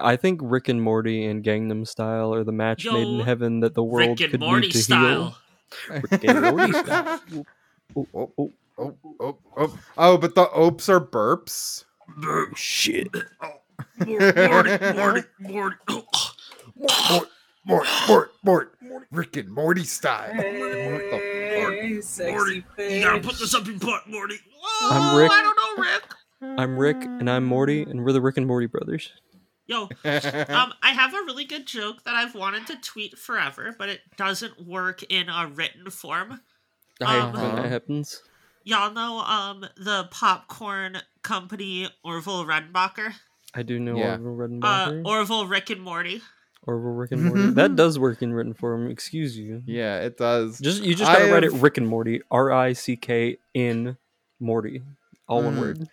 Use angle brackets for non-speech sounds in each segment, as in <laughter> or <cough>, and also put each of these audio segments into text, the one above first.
I think Rick and Morty and Gangnam Style are the match made in heaven that the world could Morty need to style. heal. <laughs> Rick and Morty <laughs> style. Oh, oh, oh, Oh, oh, oh, oh, but the opes are burps. shit. <laughs> Morty, Morty, Morty. <gasps> Mort, Mort, Mort, Mort, Rick and Morty style. Hey, sexy Morty, fish. You gotta put this up your butt, Morty. Oh, I'm Rick. I don't know, Rick. I'm Rick and I'm Morty and we're the Rick and Morty brothers. Yo, um, I have a really good joke that I've wanted to tweet forever, but it doesn't work in a written form. I hate Um, that happens. Y'all know um the popcorn company Orville Redenbacher? I do know Yeah. Orville Uh, Redenbacher. Orville Rick and Morty. Orville Rick and Morty. that does work in written form. Excuse you. yeah, it does. Just you just gotta I write it Rick and Morty. R I C K in Morty. All one Mm. word.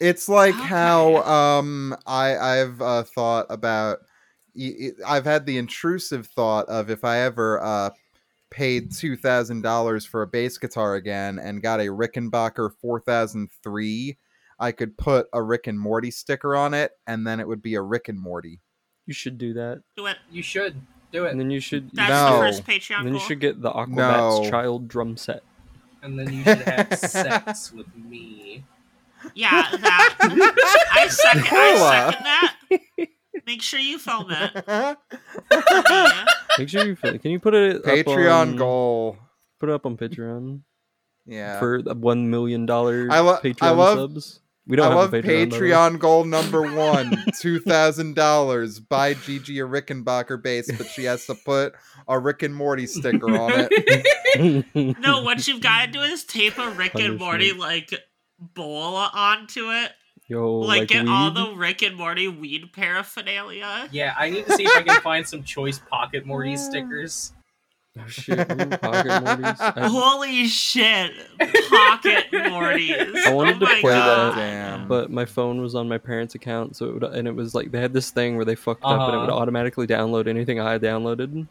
It's like Okay. how um I I've uh, thought about I've had the intrusive thought of if I ever uh paid two thousand dollars for a bass guitar again and got a Rickenbacker four thousand three, I could put a Rick and Morty sticker on it, and then it would be a Rick and Morty. You should do that. Do it. You should do it. And then you should That's No. the first Patreon and then you should get the Aquabats No. child drum set. and then you should have <laughs> sex with me. Yeah, that. I second, Cola. I second that. Make sure you film it. Yeah. Make sure you fin- can you put it up Patreon on, goal. Put it up on Patreon Yeah. for one million dollar I lo- I Patreon love- subs. We don't I have love Patreon. by. Patreon goal number <laughs> one, two thousand dollars. Buy Gigi a Rickenbacker bass, but she has to put a Rick and Morty sticker on it. <laughs> No, what you've got to do is tape a Rick and Morty Punishment. like bowl onto it. Yo, like, like, get all the Rick and Morty weed paraphernalia. Yeah, I need to see if I can <laughs> find some choice pocket Morty stickers. Oh shit! Ooh, pocket Mortys. <laughs> I, Holy shit, pocket <laughs> Mortys! I wanted oh to my play God. that, Damn. but my phone was on my parents' account, so it would, and it was like they had this thing where they fucked up and it would Uh-huh. automatically download anything I downloaded.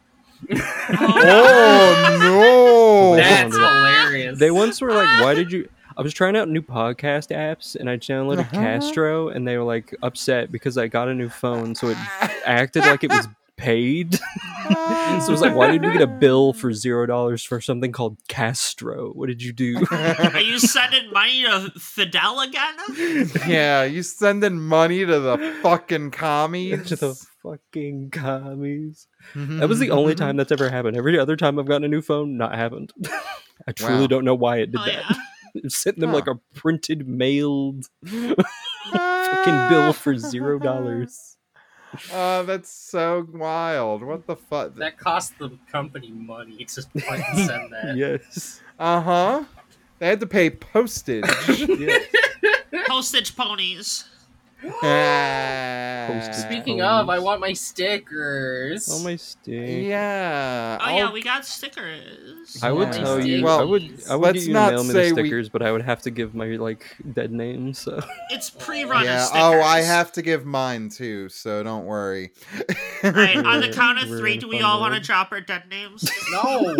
oh no! That's on hilarious. They once were like, "Why did you?" I was trying out new podcast apps, and I downloaded Uh-huh. Castro, and they were like upset because I got a new phone, so it <laughs> acted like it was paid. <laughs> so it was like, "Why did we get a bill for zero dollars for something called Castro? What did you do?" <laughs> Are you sending money to Fidel again? yeah, you sending money to the fucking commies. to the fucking commies. That was the only time that's ever happened. Every other time I've gotten a new phone, not happened. I truly Wow. don't know why it did Oh that. yeah. It's sent them Huh. like a printed mailed <laughs> fucking bill for zero <laughs> dollars. Oh, that's so wild. What the fuck? that cost the company money to <laughs> send that. Yes. Uh huh. They had to pay postage. yes. Postage ponies. Speaking of, I want my stickers. Oh my stick. Yeah. Oh yeah, I'll- we got stickers. I would Yeah. tell you. Well, I would. I would let's get you to not mail me the say we- stickers, but I would have to give my like dead name. So It's <laughs> pre-run Yeah. stickers. Oh, I have to give mine too, so don't worry. Right, on the <laughs> count of three, do we all want to drop our dead names? <laughs> No,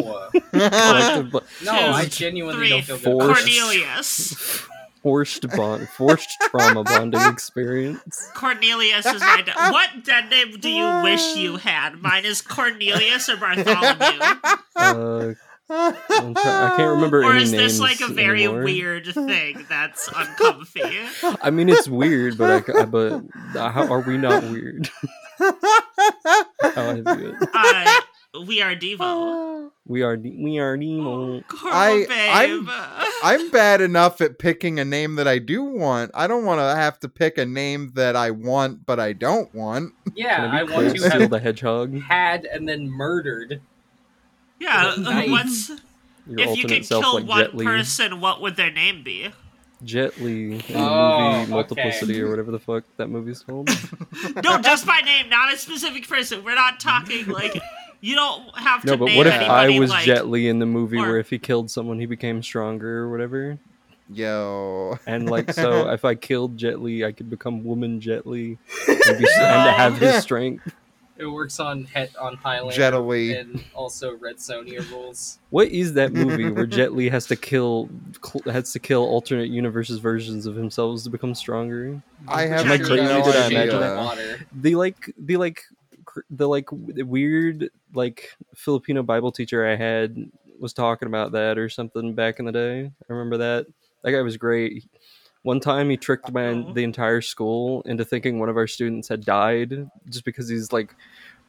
Collective bl- no, I genuinely three, don't feel good. four. about Forced. this. Cornelius. Forced bond, forced trauma bonding experience. Cornelius is my dead. What dead name do you wish you had? Mine is Cornelius or Bartholomew. Uh, I can't remember Or is this like a very anymore. weird thing that's uncomfy? <laughs> I mean, it's weird, but I, but how are we not weird? <laughs> how I view it. Uh, we are Devo. <gasps> We are de- we are Nemo. Oh, cool, I- babe. <laughs> I'm bad enough at picking a name that I do want. I don't want to have to pick a name that I want but I don't want. Yeah, Can I I want to Steel have the Hedgehog? had and then murdered. yeah, uh, Nice. what's Your if you alternate could self, kill like one person? What would their name be? Jet Li in the Oh, movie okay. Multiplicity or whatever the fuck that movie's called. <laughs> No, just by name, not a specific person. We're not talking like you don't have to no, but name what if anybody I was like. Jet Li in the movie or- where if he killed someone, he became stronger or whatever? Yo. And like, so <laughs> if I killed Jet Li, I could become woman Jet Li and, be, and to have his <laughs> strength. It works on Het on Highlander Jet Li. and also Red Sonja rules. What is that movie <laughs> where Jet Li has to kill cl- has to kill alternate universes versions of himself to become stronger? I Am have I no crazy? Did I idea. imagine that? Water. The like the like cr- the like w- weird like Filipino Bible teacher I had was talking about that or something back in the day. I remember that. That guy was great. One time he tricked my the entire school into thinking one of our students had died just because he's like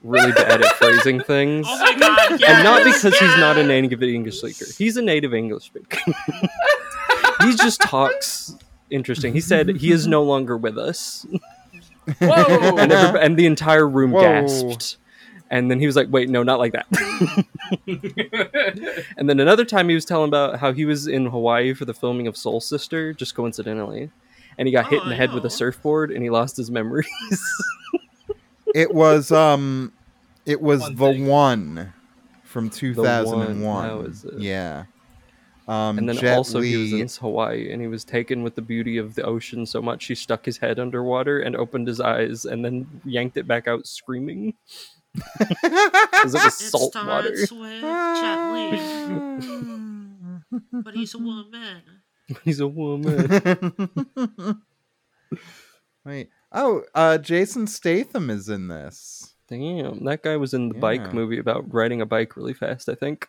really bad at <laughs> phrasing things. Oh my god, yes, and not because he's not a native English speaker. He's a native English speaker. <laughs> he just talks interesting. He said he is no longer with us, Whoa! and, everyb- and the entire room Whoa. gasped. And then he was like, "Wait, no, not like that." <laughs> and then another time he was telling about how he was in Hawaii for the filming of Soul Sister, just coincidentally, and he got hit in Oh, the head with a surfboard, and he lost his memories. <laughs> It was um, it was One the thing. one from two thousand and One, one. that was it. Yeah. Um, and then Jet also he was in Hawaii, and he was taken with the beauty of the ocean so much he stuck his head underwater and opened his eyes, and then yanked it back out screaming <laughs> because it was It water. starts with Jet <laughs> but he's a woman. He's a woman. <laughs> Wait. Oh, uh, Jason Statham is in this. Damn, that guy was in the bike movie about riding a bike really fast. I think.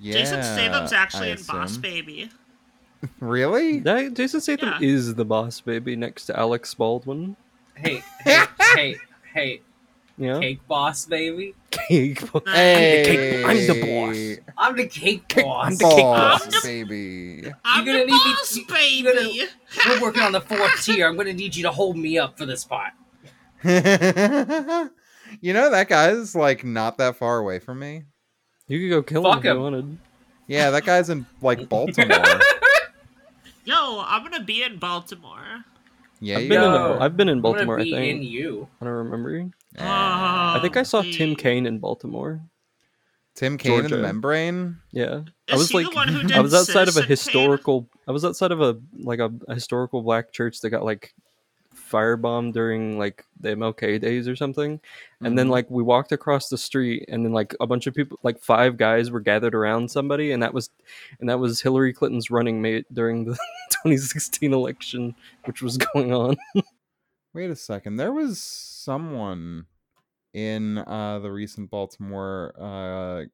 Yeah. Jason Statham's actually I in Boss. Baby. Really? That, Jason Statham Yeah. is the boss baby next to Alex Baldwin. hey, hey, hey, hey, Yeah, cake boss, baby. cake. boss. Hey, I'm the boss. I'm the cake Cake- boss. I'm the cake boss, boss. baby. I'm gonna the need me- boss, you- baby. you <laughs> gotta- We're working on the fourth tier. I'm gonna need you to hold me up for this part. <laughs> you know that guy's like not that far away from me. You could go kill him Fuck if you wanted. Yeah, that guy's in like <laughs> Baltimore. Yo, I'm gonna be in Baltimore. Yeah, I've you been in Yo, I've been in I'm gonna Baltimore. I be think. in you. I don't remember. Ah. I think I saw Tim Kane. Kaine in Baltimore. Tim Kaine in the membrane. Yeah, I was he like, the one who <laughs> I was outside of a Citizen Kane? historical. I was outside of a like a, a historical black church that got like firebombed during like the MLK days or something. And then Mhm. like we walked across the street, and then like a bunch of people, like five guys, were gathered around somebody, and that was, and that was Hillary Clinton's running mate during the <laughs> 2016 election, which was going on. <laughs> Wait a second. There was someone in uh, the recent Baltimore, uh,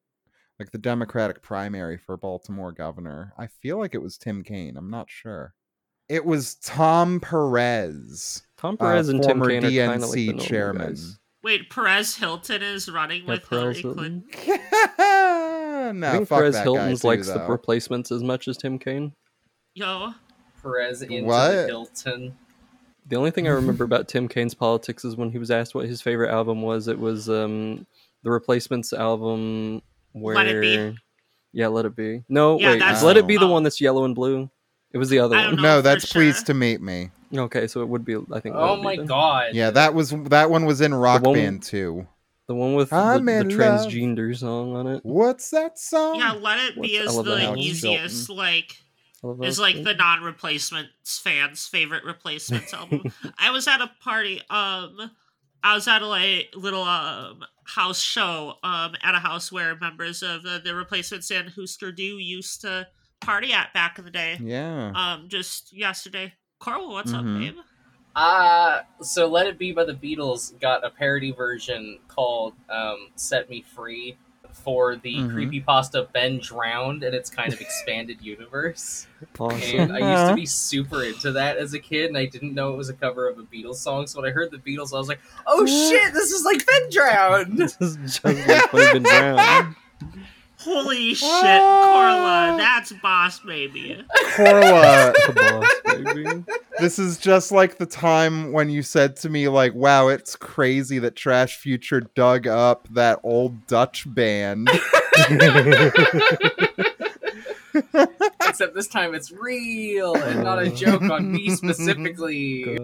like the Democratic primary for Baltimore governor. I feel like it was Tim Kaine. I'm not sure. It was Tom Perez, Tom uh, Perez and Tim former Kaine are kind of like the DNC normal chairman. Wait, Perez Hilton is running Yeah, with Perez Hillary Hilton. Clinton. <laughs> no, I think fuck Perez that Hilton's guy likes too, the replacements as much as Tim Kaine. Yo, Perez into What? the Hilton. The only thing I <laughs> remember about Tim Kaine's politics is when he was asked what his favorite album was. It was um, the Replacements album. Where, Let It Be? Yeah, Let It Be. No, Yeah, wait, that's is Let It Be the oh. one that's yellow and blue? It was the other I don't one. know. no, for that's sure. pleased to meet me. Okay, so it would be. I think. Let Oh Be my then. god. Yeah, that was that one was in Rock one- Band too. the one with the, I'm the in love. transgender song on it. What's that song? yeah, Let It Be What's is Ella the Van easiest, like, I love is like shit. the non-replacements fans' favorite replacements album. <laughs> I was at a party. Um, I was at a like, little um house show um at a house where members of the, the replacements and Husker Du used to party at back in the day. Yeah. Um, just yesterday. Coral, what's Mhm. up, babe? Uh, so Let It Be by the Beatles got a parody version called um, Set Me Free for the Mhm. creepypasta Ben Drowned and its kind of expanded <laughs> universe. Awesome. And I used to be super into that as a kid, and I didn't know it was a cover of a Beatles song. So when I heard the Beatles, I was like, "Oh <laughs> shit, this is like Ben Drowned!" this is just like when been drowned. <laughs> Holy <laughs> shit, Corla, ah. that's boss baby. Corla, The boss, <laughs> baby. this is just like the time when you said to me, like, wow, it's crazy that Trash Future dug up that old Dutch band. <laughs> Except this time it's real and not a joke on me specifically. Do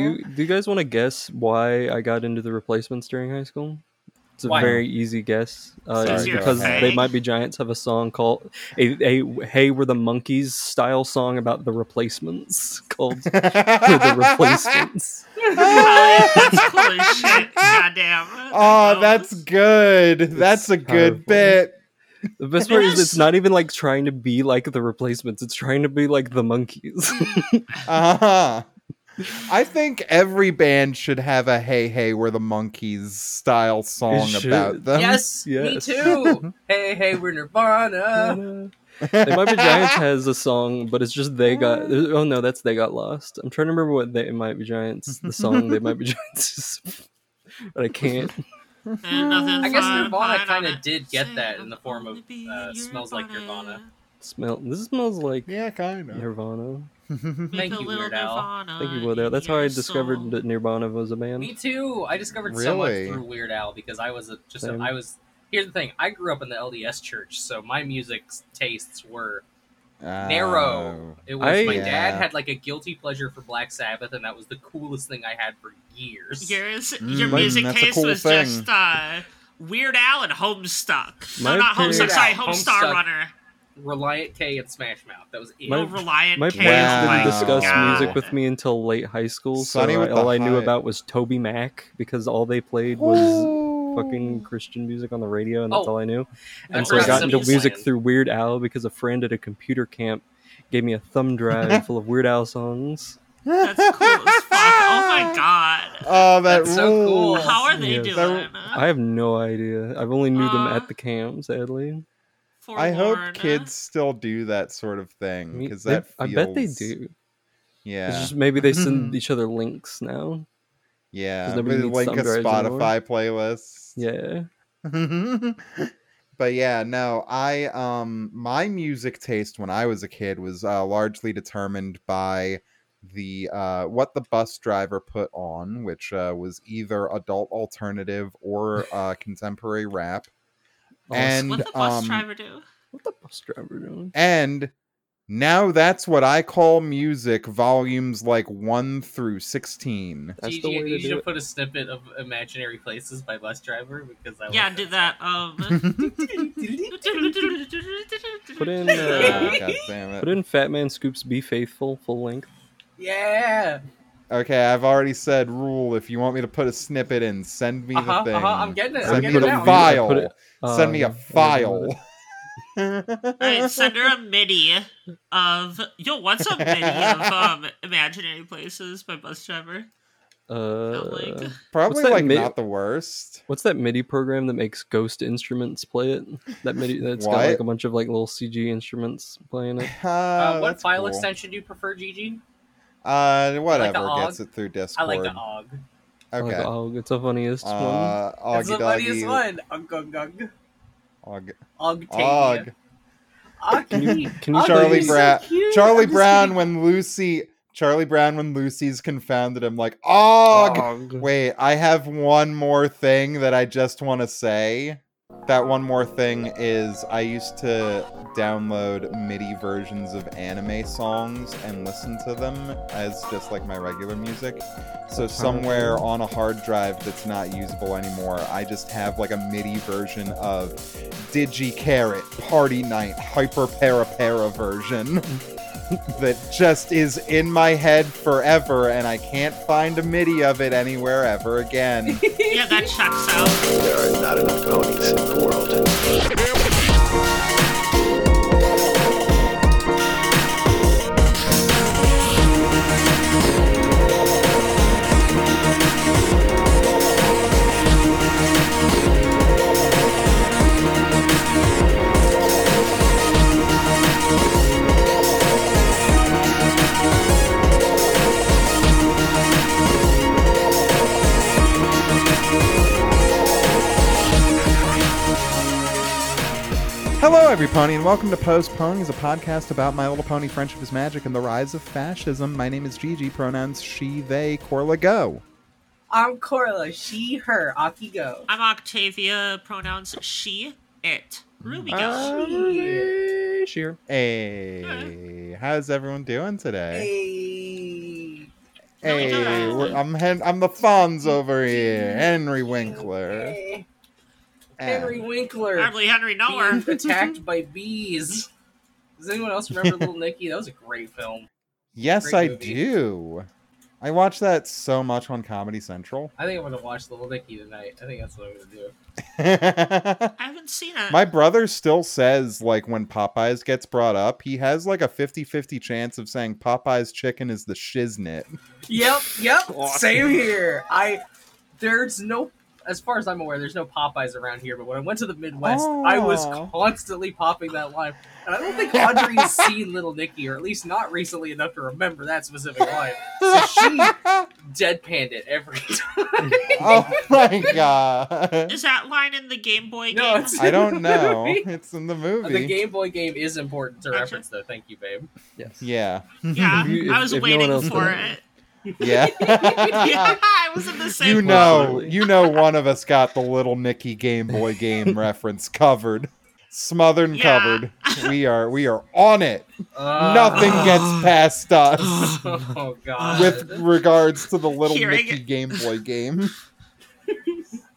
you do you guys want to guess why I got into the replacements during high school? It's a Why? very easy guess. Uh, Sorry, it's because ahead. they might be giants have a song called a, a "Hey We're the Monkeys" style song about the replacements <laughs> called "The Replacements." yeah, <laughs> that's shit. Goddamn. Oh, that's good. That's a good powerful. bit. The best part is is- it's not even like trying to be like the replacements. It's trying to be like the monkeys. Uh-huh. I think every band should have a "Hey Hey We're the Monkeys" style song about them. yes, me too. hey, hey, we're Nirvana. <laughs> they Might Be Giants has a song, but it's just they got. <laughs> Oh no, that's they got lost. I'm trying to remember what they Might Be Giants. The song they Might Be <laughs> Giants, is, but I can't. I guess Nirvana kind of did get that in the form of uh, "Smells Like Nirvana." Smell. This smells like Yeah, kind of. Nirvana. Make Thank you, Weird Al. Thank you, Will. in That's how I discovered soul. that Nirvana was a band. Me too. I discovered so much Really? through Weird Al because I was a, just a, Same. I was. Here's the thing: I grew up in the LDS church, so my music tastes were narrow. It was I- my Yeah. dad had like a guilty pleasure for Black Sabbath, and that was the coolest thing I had for years. Yours, Mm, your music that's a taste cool was thing. just uh, Weird Al and Homestuck. My no, not parents- Homestuck. Sorry, Weird Al, Homestar Homestuck. Runner. Relient K and Smash Mouth. That was it. My- oh, Reliant My K. parents Wow. didn't discuss God. music with me until late high school, so I, all I knew about was Toby Mac because all they played was fucking Christian music on the radio, and that's Oh, all I knew. I And so I got into music Plan. through Weird Al because a friend at a computer camp gave me a thumb drive <laughs> full of Weird Al songs. That's cool as fuck. Oh my god. <laughs> Oh, that That's so cool. How are they Yes. doing? That- I have no idea. I've only knew them Uh, at the camp, sadly. I hope kids still do that sort of thing because they- that I bet they do. Yeah, It's just maybe they send <laughs> each other links now. Yeah, nobody Maybe needs link a thumb anymore. Spotify playlist. Yeah. <laughs> but yeah, no, I um my music taste when I was a kid was uh, largely determined by the uh what the bus driver put on, which uh, was either adult alternative or uh contemporary rap. And What the bus um, driver do? What the bus driver doing? and now that's what I call music volumes like 1 through 16. That's Gigi, the way you to do should it. put a snippet of "Imaginary Places" by Bus Driver because I Yeah, like did that. Um. <laughs> Put in, Oh, <laughs> uh, God damn it. Put in Fat Man Scoops Be Faithful full length. Yeah. Okay, I've already said rule. If you want me to put a snippet in, send me Uh-huh, the thing. uh-huh, I'm getting it, Send I'm me getting the it now. file. Put it- send me uh, a I don't know file. what Alright, <laughs> send her a MIDI of yo. What's a MIDI of um imaginary places by bus driver? Uh, link. Probably like mi- not the worst. what's that MIDI program that makes ghost instruments play it? That MIDI that's got like a bunch of like little CG instruments playing it. Uh, Uh, what file cool. extension do you prefer, Gigi? Uh, whatever OGG. gets it through Discord. I like the OG. Okay. Oh, it's the funniest one. Uh, That's the Oggy funniest Doggy. one. Ugg, ugg, ugg. Og- Ogtavia. Og. Can you can you Charlie you're so Brown. Charlie I'm Brown when Lucy. Charlie Brown when Lucy's confounded him like Og. Og. Wait, I have one more thing that I just want to say. That one more thing is I used to download MIDI versions of anime songs and listen to them as just like my regular music. So somewhere on a hard drive that's not usable anymore, I just have like a MIDI version of Di Gi Charat Party Night Hyper Para Para version <laughs> <laughs> that just is in my head forever and I can't find a MIDI of it anywhere ever again. <laughs> Yeah, that checks out. There are not enough ponies in the world. Hello, every pony, and welcome to Post Ponies, a podcast about My Little Pony Friendship is Magic and the rise of fascism. My name is Gigi, pronouns she, they, Corla, go. I'm Corla. She, her. Aki go. I'm Octavia. Pronouns she, it. Ruby go. Uh, Sure. Hey, how's everyone doing today? Hey. Hey, No, we're, I'm Hen- I'm the Fonz over here, Henry Winkler. Hey. Henry Winkler. Hardly Henry being Nowhere. <laughs> attacked <laughs> by bees. Does anyone else remember Little <laughs> Nicky? That was a great film. Yes, Great I movie. do. I watch that so much on Comedy Central. I think I'm gonna watch Little Nicky tonight. I think that's what I'm gonna do. I haven't seen it. My brother still says, like, when Popeyes gets brought up, he has like a 50 50 chance of saying Popeyes chicken is the shiznit. Yep, yep. Awesome. Same here. I there's no as far as I'm aware, there's no Popeyes around here, but when I went to the Midwest, I was oh. constantly popping that line. And I don't think Audrey's <laughs> seen Little Nicky, or at least not recently enough to remember that specific line. So she <laughs> deadpanned it every time. oh my god. Is that line in the Game Boy No, game? it's- I don't know. movie. It's in the movie. the Game Boy game is important to Gotcha. reference, though. Thank you, babe. Yes. Yeah. Yeah, If <laughs> I was if no waiting else for knows. it. Yeah. <laughs> yeah, I was in the same you know, you know, one of us got the little Nicky Game Boy game <laughs> reference covered, smothered and Yeah. covered. We are, we are on it. Uh, Nothing gets <sighs> past us Oh god. with regards to the little Hearing- Nicky Game Boy game.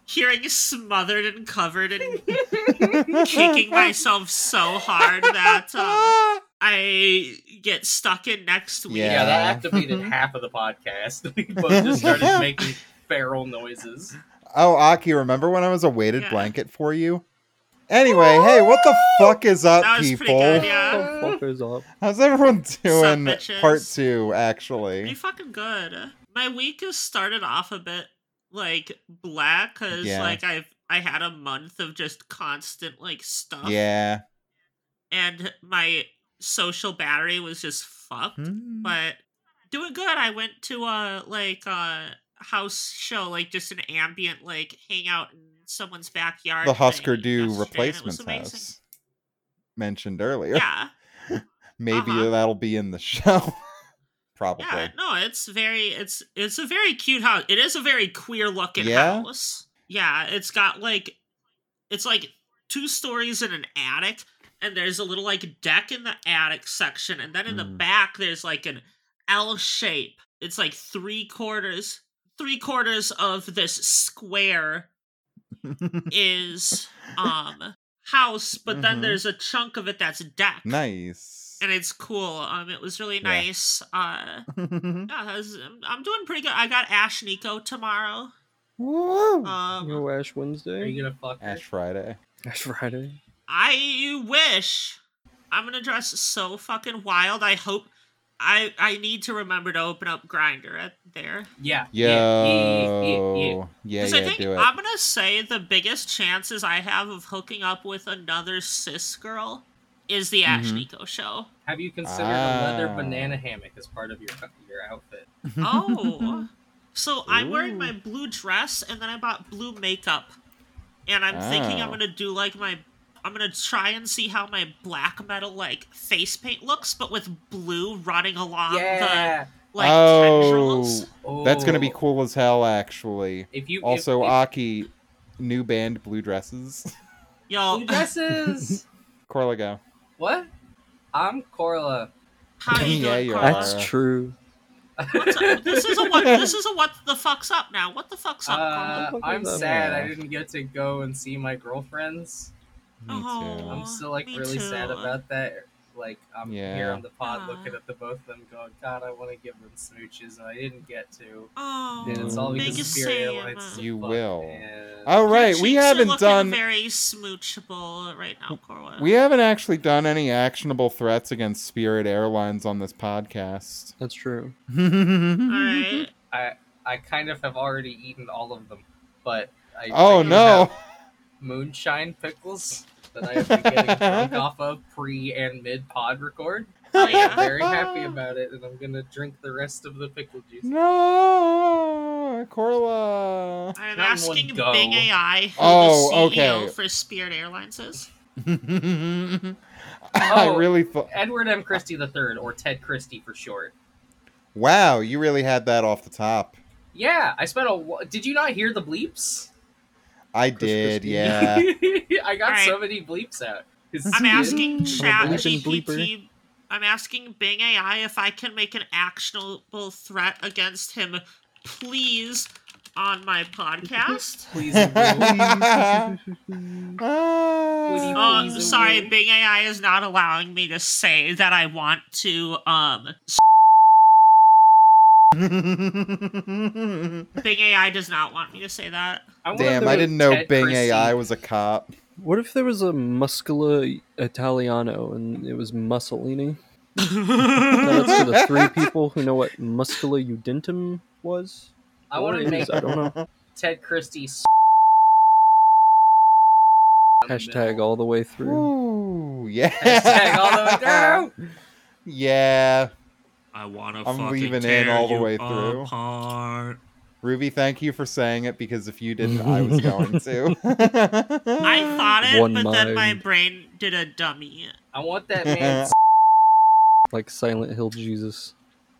Hearing smothered and covered and kicking myself so hard that um, I get stuck in next week. yeah. Yeah. that activated <laughs> half of the podcast. <laughs> we both just started <laughs> making feral noises. Oh, Aki, remember when I was a weighted Yeah. blanket for you? Anyway, hey, what the fuck is up, That was people? good, What the fuck is up? How's everyone doing? bitches? Part two, actually. Pretty actually. fucking good. My week has started off a bit like black because Yeah. like I've I had a month of just constant like stuff. Yeah. And my social battery was just fucked. Hmm. But doing good. I went to a like a house show, like just an ambient like hangout in someone's backyard. the Husker Du yesterday, and it was replacements house mentioned earlier. Yeah. <laughs> Maybe Uh-huh. that'll be in the show. <laughs> Probably. Yeah, no, it's very it's it's a very cute house. It is a very queer looking Yeah? house. Yeah, it's got like it's like two stories in an attic, and there's a little like deck in the attic section, and then in the Mm. back there's like an L shape. It's like three quarters three quarters of this square <laughs> is um house, but then Mhm. there's a chunk of it that's deck. nice. And it's cool. Um, it was really Yeah. nice. Uh, <laughs> yeah, I was, I'm, I'm doing pretty good. I got Ashnikko tomorrow. Woo! Um, Yo, Ash Are you gonna fuck her? Ash Friday. Ash Friday. I wish. I'm gonna dress so fucking wild. I hope. I I need to remember to open up Grindr at there. Yeah. Yo. Yeah. Yeah. Yeah. yeah. Yeah, I think do it. I'm gonna say the biggest chances I have of hooking up with another cis girl is the Ash Mhm. Nico show. Have you considered a leather Ah. banana hammock as part of your your outfit? <laughs> Oh. So I'm wearing my blue dress and then I bought blue makeup. And I'm thinking I'm Oh. gonna do like my I'm gonna try and see how my black metal like face paint looks, but with blue running along yeah. the like oh, tendrils. Oh. that's gonna be cool as hell, actually. If you Also, if, if, Aki, new band, Blue Dresses. <laughs> Yo, blue dresses. <laughs> Corla, go. what? I'm Corla. how you <laughs> Yeah, doing, you Carla? are. That's true. What's? This is a what this is a what the fuck's up now. What the fuck's up, Uh, I'm is that? sad I didn't get to go and see my girlfriends. Me Oh. too. I'm still like me really sad about that. Like I'm here Yeah. on the pod Aw. looking at the both of them, going, "God, I want to give them smooches, and I didn't get to." Oh, And it's all Mm. because Make of a Spirit. Airlines. You Fuck, will. man. Oh, Your right. We haven't done. very smoochable right now, Corwa. We haven't actually done any actionable threats against Spirit Airlines on this podcast. That's true. All <laughs> right. I I kind of have already eaten all of them, but I Oh I no! have moonshine pickles that I have been getting <laughs> drunk off of pre and mid pod record. Oh, <laughs> I'm very happy about it, and I'm gonna drink the rest of the pickle juice. No, Corla. I'm Not asking one go. Bing AI who Oh, the CEO okay. for Spirit Airlines is. <laughs> I Oh. really thought. Edward M. Christie III, or Ted Christie for short. Wow, you really had that off the top. Yeah, I spent a. wh- Did you not hear the bleeps? I did, yeah. <laughs> I got so many bleeps out. I'm asking Chat GPT. I'm asking Bing AI if I can make an actionable threat against him, please, on my podcast. <laughs> Please, and will. Ah. Oh, sorry. Bing AI is not allowing me to say that I want to um Damn, <laughs> Bing AI does not want me to say that. I wonder if I didn't know Ted Bing Christie- AI was a cop. What if there was a Muscula Italiano and it was Mussolini? That's for the <laughs> three people who know what Muscula Udentum was. I want to make is, I don't know. Ted Christie. s- Hashtag all the way through. Ooh, yeah. Hashtag all the way <laughs> through. Yeah. I want to I'm fucking leaving in tear all the you way through. apart. Ruby, thank you for saying it because if you didn't, I was <laughs> going to. I thought it, One but then my brain did a dummy. I want that man. <laughs> Like Silent Hill Jesus.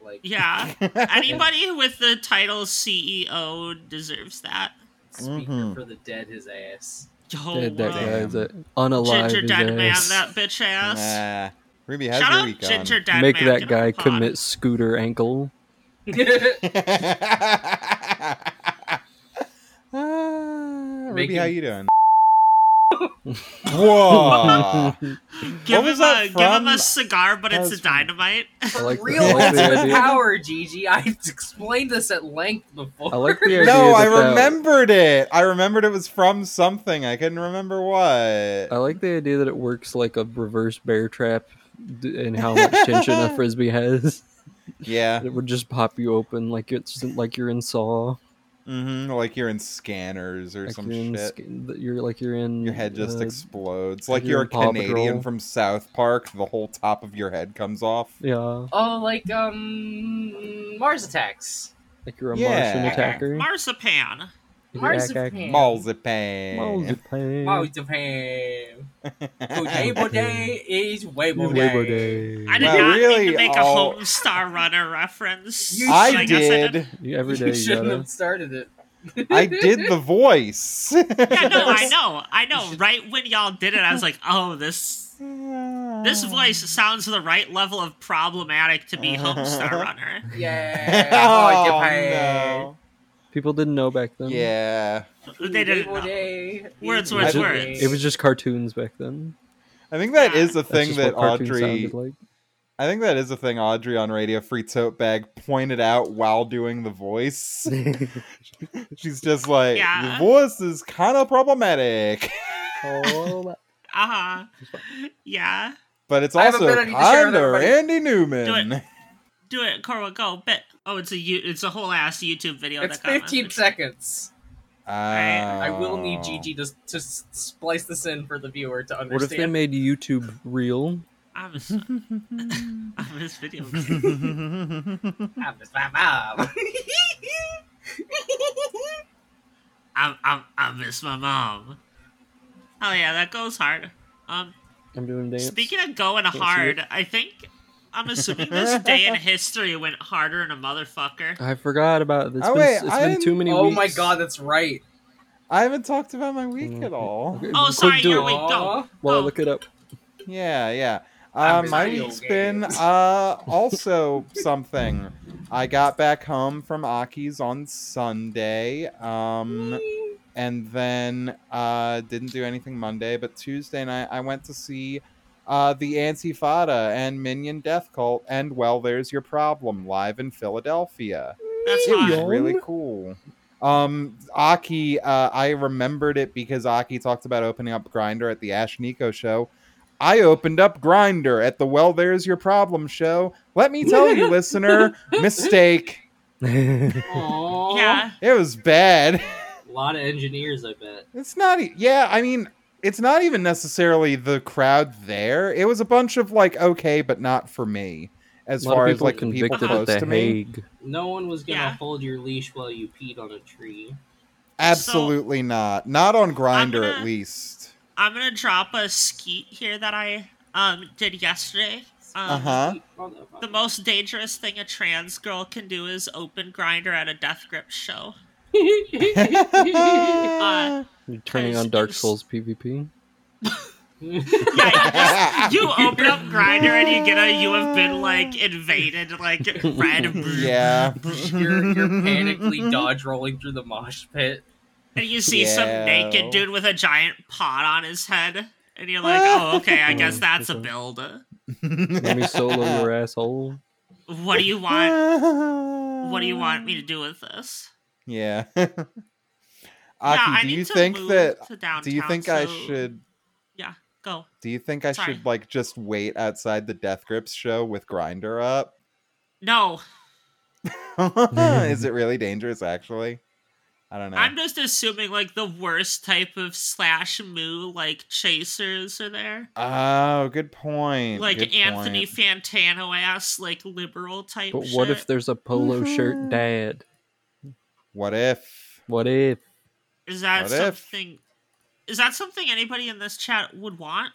like Yeah. <laughs> Anybody with the title CEO deserves that. speaker Mhm. for the dead. His ass. Oh, Dead that wow. guy unalive Ginger his Dead Man, that bitch ass. Nah. Ruby, how's Shut your up, week gone? Ginger Dead Make Man. that get guy the pod. commit scooter ankle. Ah, <laughs> Ruby, Making- how you doing? <laughs> Whoa! <laughs> Give was him that a give him from? a cigar, but it's a from- dynamite. I like, Real I like the idea. power, Gigi. I've explained this at length before. I like the idea. no, I that that- remembered it. I remembered it was from something. I couldn't remember what. I like the idea that it works like a reverse bear trap d- and how much tension a <laughs> frisbee has. Yeah, It would just pop you open like it's like you're in Saw. hmm like you're in scanners or Like some you're shit. sk- that you're like you're in. Your head just uh, explodes. like Like you're you're a Paw Canadian Patrol. from South Park. The whole top of your head comes off. Yeah, Oh, like um, Mars Attacks. like you're a Yeah. Martian attacker. Marzipan. You're Marzipan. ack- ack- Marzipan. Marzipan. Japan. Labor Day is Weibo Labor Day. Day. I did Well, not mean really, to make all- a Homestar Runner reference. <laughs> You so I guess did. You, every day You you shouldn't gotta. have started it. <laughs> I did the voice. Yeah, no, I <laughs> know, I know. Right when y'all did it, I was like, "Oh, this this voice sounds the right level of problematic to be Homestar Runner." Yeah. Oh, oh, no. People didn't know back then. Yeah. They didn't know. Day Words, words, It- words. It was just cartoons back then. I think that is Yeah. is a thing that Audrey. like. I think that is a thing Audrey on Radio Free Tote Bag pointed out while doing the voice. <laughs> She's just like, Yeah. your voice is kind of problematic, oh, Uh huh. Yeah. but it's I have a also bit I need to share kind of. Randy Newman. Do it, Corwa. Go. Bet. Oh, it's a you. It's a whole ass YouTube video. It's that got 15 messaged. seconds. I will need Gigi to, to splice this in for the viewer to understand. what if they made YouTube real? I miss. <laughs> I miss video. games. I miss my mom. I, I, I miss my mom. Oh yeah, that goes hard. Um, I'm doing dance. speaking of going see hard, I think I'm assuming this day in history went harder than a motherfucker. I forgot about this. Oh, It's wait, been, it's I been too many oh weeks. my god, that's right. I haven't talked about my week Mm, at all. okay. Oh, sorry, do your week. Go. Aw. While I Go. look it up. Yeah, yeah. Uh, my video week's been uh, also something. I got back home from Aki's on Sunday, um, and then uh, didn't do anything Monday. But Tuesday night, I went to see uh, the Antifada and Minion Death Cult, and well, there's your problem live in Philadelphia. That's It was really cool. Um, Aki, uh, I remembered it because Aki talked about opening up Grindr at the Ashnikko show. I opened up Grindr at the Well, There's Your Problem show. Let me tell you, <laughs> listener, mistake. <laughs> Aw. Yeah. It was bad. A lot of engineers, I bet. It's not, e- yeah, I mean, it's not even necessarily the crowd there. It was a bunch of like, okay, but not for me. As far as like the people convicted close at the to me. Hague. No one was gonna Yeah. hold your leash while you peed on a tree. Absolutely not. Not on Grindr, at least. I'm gonna drop a skeet here that I um did yesterday. Um, Uh huh. The most dangerous thing a trans girl can do is open Grindr at a Death Grip show. Uh, <laughs> You're turning on Dark Souls PvP. Yeah, you, just, you open up Grindr and you get a you have been like invaded like red yeah. <laughs> you're, you're panically dodge rolling through the mosh pit. and you see some naked dude with a giant pot on his head and you're like, oh okay, I guess <laughs> that's a okay. build. Let me solo your asshole. What do you want? what do you want me to do with this? <laughs> Yeah. Aki, I do need you to think move that to downtown, do you think I should Yeah, go. do you think I Sorry. should like just wait outside the Death Grips show with Grindr up? No, <laughs> Is <laughs> it really dangerous actually? I don't know. I'm just assuming like the worst type of slash moo like chasers are there. Oh, good point. Like good Anthony point. Fantano ass like liberal type But shit. what if there's a polo shirt mm-hmm. dad? What if? What if? is that what if? something is that something anybody in this chat would want?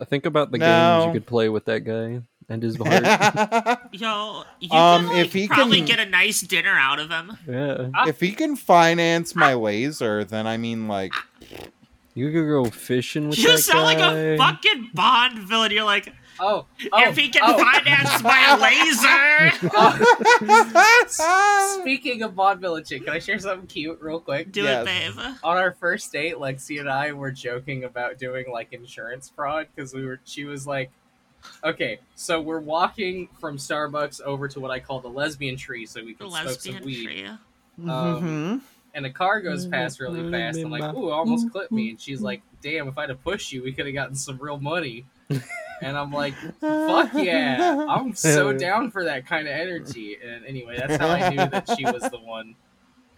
I think about the games you could play with that guy and his <laughs> heart. Yo, you Um, can like, if he probably can- get a nice dinner out of him. yeah, if he can finance my laser, then I mean like you could go fishing with You that sound like a fucking Bond villain. You're like, Oh, oh, if he can oh. finance my laser, Oh. <laughs> Speaking of vaudeville chick, can I share something cute real quick? do Yes. it, babe. On our first date, Lexi and I were joking about doing like insurance fraud because we were. She was like, "Okay, so we're walking from Starbucks over to what I call the lesbian tree, so we The can smoke some weed." tree. Um, and a car goes past really fast. I'm like, ooh, almost clipped me. And she's like, damn, if I'd have pushed you, we could have gotten some real money. And I'm like, fuck yeah. I'm so <laughs> down for that kind of energy. And anyway, that's how I knew that she was the one.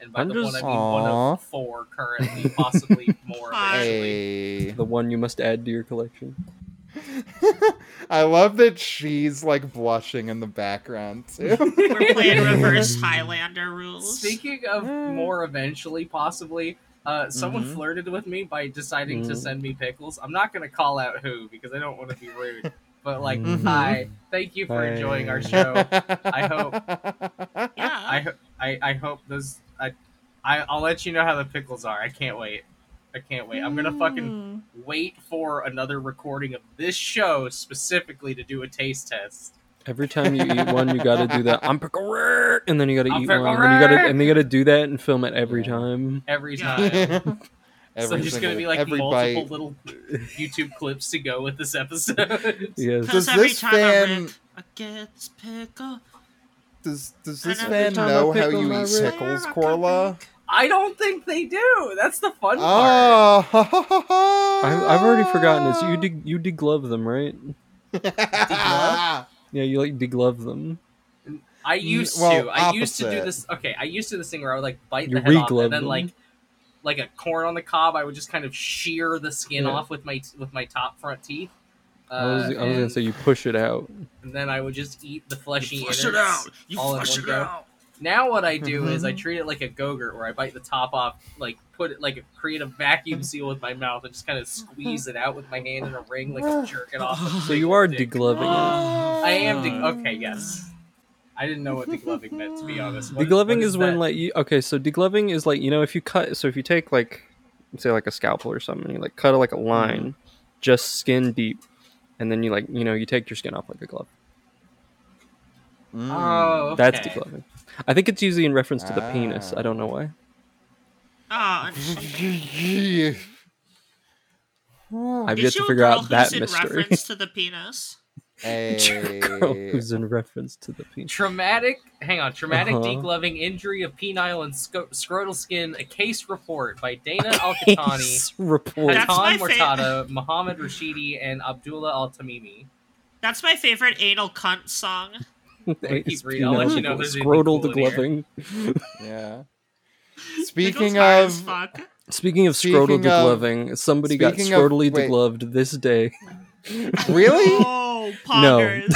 And by I'm the just- one, I mean one of four currently, possibly <laughs> more eventually. Hey. The one you must add to your collection. <laughs> I love that she's like blushing in the background too. We're playing reverse Highlander rules. Speaking of more eventually, possibly, uh, someone Mhm. flirted with me by deciding to Mhm. send me pickles. I'm not going to call out who because I don't want to be rude. But, like, Mhm. hi, thank you for enjoying our show. I hope <laughs> yeah. I, ho- I I hope those I, I I'll let you know how the pickles are. I can't wait. I can't wait. I'm gonna fucking wait for another recording of this show specifically to do a taste test. Every time you eat one, you gotta do that. I'm pickle and then you gotta I'm eat one, and then you gotta and they gotta do that and film it every Yeah. time. Every Yeah. time. <laughs> so there's gonna be like every multiple bite. little YouTube clips to go with this episode. <laughs> Yes. Does every this time fan- I rip, I get this pickle. Does does this every fan time I know how you eat pickles, Corla? I don't think they do. That's the fun ah. part. <laughs> Oh, I, I've already forgotten. It's you. De- you deglove them, right? Deglove? Yeah, you like deglove them. I used well, to. I used to do this. Okay, I used to do this thing where I would like bite You the head off, and then them. like like a corn on the cob, I would just kind of shear the skin Yeah. off with my with my top front teeth. Uh, I was, I was gonna say you push it out. and then I would just eat the fleshy Flush innards it out. You flush it go. out. Now what I do is I Mhm. treat it like a gogurt, where I bite the top off, like put it like create a vacuum <laughs> seal with my mouth, and just kind of squeeze it out with my hand in a ring, like <laughs> I'm jerking off. So you are dick. degloving it. I am. De- okay, yes. I didn't know what degloving meant to be honest. What- Degloving what is when that? like you okay, so degloving is like you know if you cut so if you take like say like a scalpel or something, and you like cut like a line, just skin deep, and then you like you know you take your skin off like a glove. Mm. Oh, That's degloving. I think it's usually in reference to the penis. I don't know why. <laughs> Oh, I've yet to you a figure girl out that who's in mystery. reference to the <laughs> penis? Girl who's in reference to the penis. Traumatic, hang on, traumatic Uh-huh. degloving injury of penile and sco- scrotal skin, a case report by Dana <laughs> Al-Qatani, report. That's my Hatan fa- Mortada, Muhammad Rashidi, and Abdullah Al-Tamimi. That's my favorite anal cunt song. <laughs> keep Ace reading. I'll let you know if deglo- there's anything Scrotal cool in here. yeah. <laughs> Speaking of. Speaking of Speaking scrotal of- degloving, somebody got speaking of- scrotally wait. degloved this day. <laughs> really, <laughs> Oh, <laughs> poggers.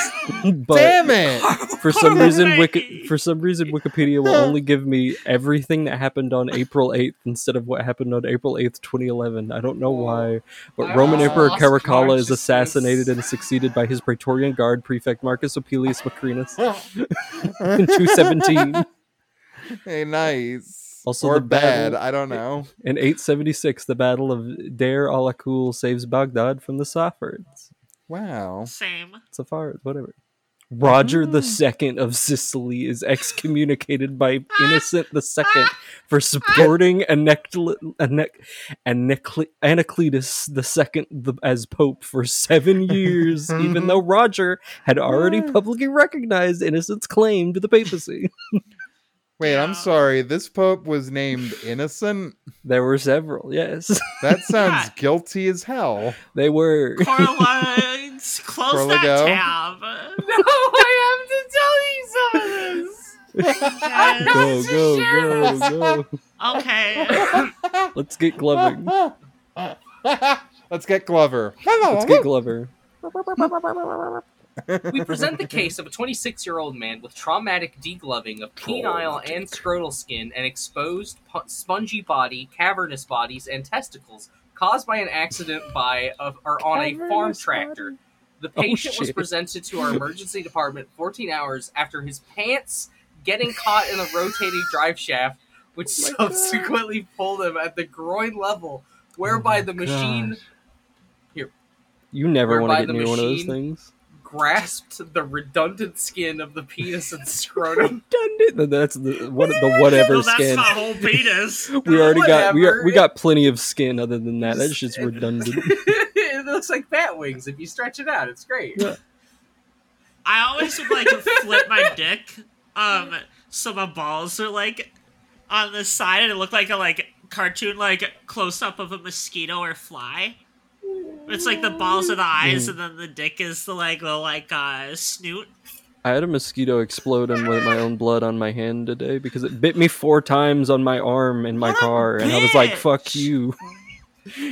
but damn it! for some reason, Wiki- for some reason, Wikipedia will only give me everything that happened on April eighth instead of what happened on April eighth, twenty eleven. I don't know why, but I Roman Emperor Caracalla is assassinated and succeeded by his Praetorian Guard prefect Marcus Opellius Macrinus <laughs> in two seventeen. hey, nice. Also or the bad. battle- I don't know. In 876, the Battle of Deir al Akul saves Baghdad from the Safavids. Wow. Same. Safavids, whatever. Roger the ah. Second of Sicily is excommunicated by <laughs> ah. Innocent the Second for supporting ah. Anecl- Anec- Anecl- Anacletus the Second the- as Pope for seven years, <laughs> even though Roger had already publicly recognized Innocent's claim to the papacy. <laughs> Wait, I'm sorry. This pope was named <laughs> Innocent. There were several. Yes, <laughs> That sounds Yeah. guilty as hell. they were. Corla, <laughs> close Corla that go? tab. No, I have to tell you some of this. Yes. go go go go. Okay. Let's get Glover. Let's get Glover. Let's get Glover. We present the <laughs> case of a 26 year old man with traumatic degloving of penile and scrotal skin and exposed pu- spongy body, cavernous bodies, and testicles caused by an accident by a, or on a farm Cavernous tractor. body. The Oh, patient was shit. presented to our emergency department 14 hours after his pants getting caught in the rotating drive shaft, which Oh my God. subsequently pulled him at the groin level, oh whereby Oh the machine gosh. You never want Whereby to get the near one of those machine- things. Grasped the redundant skin of the penis and scrotum. Redundant. That's the what the whatever No, that's skin. my whole penis. <laughs> We already got we, are, we got plenty of skin other than that. That's just redundant. <laughs> it looks like bat wings if you stretch it out. It's great. Yeah. I always would like flip my dick, um, so my balls are like on the side, and it looked like a like cartoon like close up of a mosquito or fly. It's like the balls are the eyes, Mm. and then the dick is the like little like uh snoot. I had a mosquito explode and with my own blood on my hand today because it bit me four times on my arm in my What car, and I was like, "Fuck you."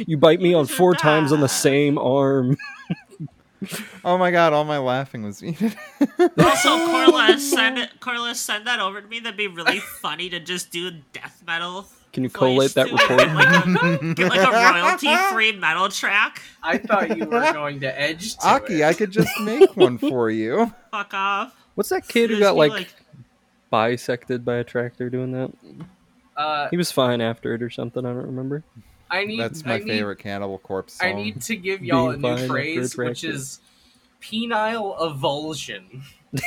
You bite me on four times on the same arm. Oh my god, all my laughing was muted. <laughs> Also, Corliss, <laughs> send Corliss, send that over to me. That'd be really funny to just do death metal. Can you collate that report? <laughs> Get like a, get like a royalty-free metal track. I thought you were going to edge to Aki, it. I could just make one for you. <laughs> Fuck off. What's that kid who got be like, bisected by a tractor doing that? Uh, He was fine after it or something. I don't remember. I need. That's my I need, favorite Cannibal Corpse song. I need to give y'all a new phrase, which is penile avulsion. Uh,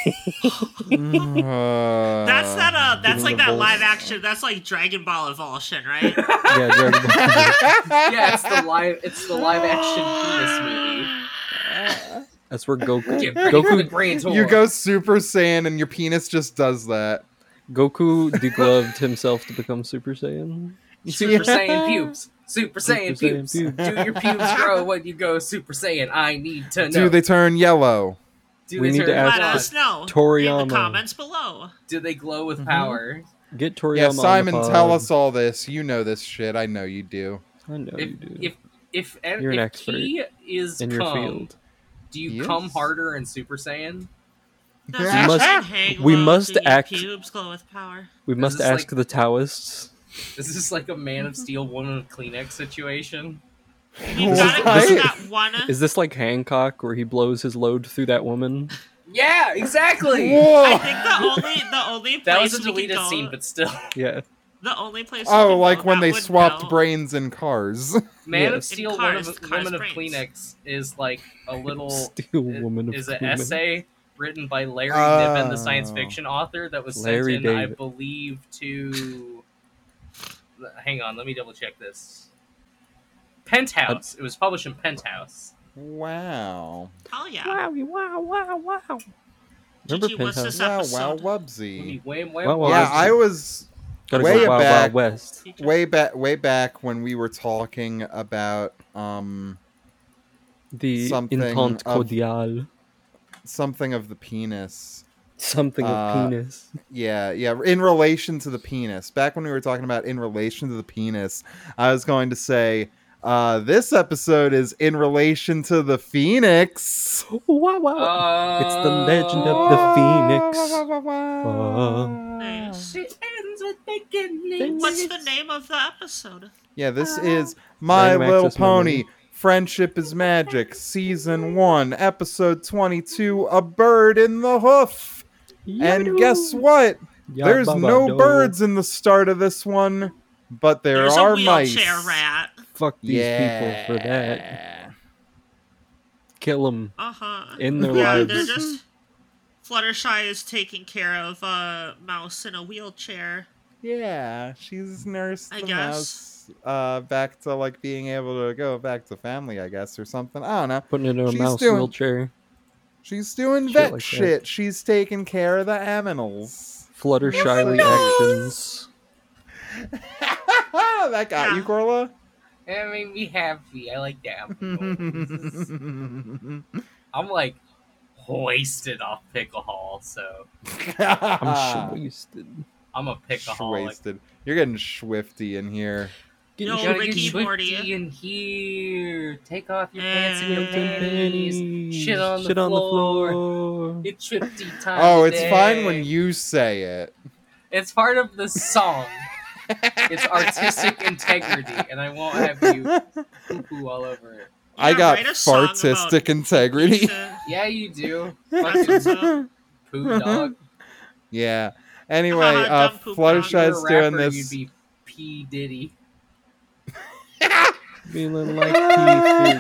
<laughs> That's that. Uh, that's like that live action. That's like Dragon Ball Evolution, right? <laughs> Yeah, Dragon Ball. <laughs> yeah, it's the live. It's the live action penis movie. That's where Goku. Get ready for the Goku. grand tour. you go Super Saiyan and your penis just does that. Goku degloved himself to become Super Saiyan. Super Yeah. Saiyan pubes. Super Saiyan Super Saiyan pubes. pubes. Do your pubes grow when you go Super Saiyan? I need to know. Do they turn yellow? Do We need to ask- Let us know in the comments below. Do they glow with Mhm. power? Get Toriyama. Yeah, on the Simon, tell us all this. You know this shit. I know you do. I know If you do. if if and You're an if expert Ki is in your cum, field. do you Yes. come harder in Super Saiyan? Does We must- shit hang we must act- Pubes glow with power. We must ask like- the Taoists. <laughs> Is this like a Man of Steel, Woman of Kleenex situation? You This gotta is- go this to is- that one. Is this like Hancock, where he blows his load through that woman? Yeah, exactly. <laughs> Whoa! I think the only the only place That was a we can deleted go, scene, but still. Yeah. the only place. we Oh, can like when that they would swapped know- brains in cars. <laughs> Man of Yes. Steel, In Woman of, Cars Woman of brains. Kleenex is like a little Steel woman of is an Kleenex. essay written by Larry Niven, the science Oh. fiction author, that was Larry sent in, I David. believe, to. Hang on, let me double check this. Penthouse. It was published in Penthouse. wow. Oh yeah. Wow! Wow! Wow! Wow! Remember Gigi, Penthouse? this Wow, wow, episode? wubsy. Wham, wham, Wow, wow. Yeah, I was Gotta Way go Wild back- Wild West. Way back way back when we were talking about um The Something Entente of- something of the penis. Something Uh, of penis. Yeah, yeah, in relation to the penis. Back when we were talking about in relation to the penis, I was going to say uh this episode is in relation to the phoenix. Wow! Wow! Uh, It's the legend of the Phoenix. Uh, Nice. It ends with beginning. What's the name of the episode? Yeah, this is My Random Little Access Memory. Pony. Friendship is Magic, Season 1, Episode 22, A Bird in the Hoof. And guess what? There's no birds in the start of this one, but there There's are a mice. wheelchair rat. Fuck these yeah. people for that. Kill them. Uh huh. In their yeah, lives. they're just. Fluttershy is taking care of a mouse in a wheelchair. Yeah, she's nursed I the guess. mouse uh, back to like being able to go back to family, I guess, or something. I don't know. Putting it in a She's mouse doing- wheelchair. She's doing Shit vet like that. shit. She's taking care of the animals. Fluttershy Yes, <laughs> reactions. that got you, Yeah. Korla. It made me happy. I like that. I'm like oh, wasted <laughs> off pickle hall, so <laughs> I'm wasted. I'm a pickleaholic. Wasted. You're getting swifty in here. No, You gotta Ricky get Morty. swifty in here. Take off your pants and your panties. Shit on the Shit on the floor. floor. It's swifty time. Oh, it's today. fine when you say it. It's part of the song. <laughs> It's artistic <laughs> integrity, and I won't have you poo poo all over it. I got write a song about fartistic integrity. pizza. Yeah, you do. <laughs> Fucking poo dog. yeah. Anyway, Haha, uh, dumb poop If you were Fluttershy's doing rapper, this. You'd be P Diddy. <laughs> Feeling like P.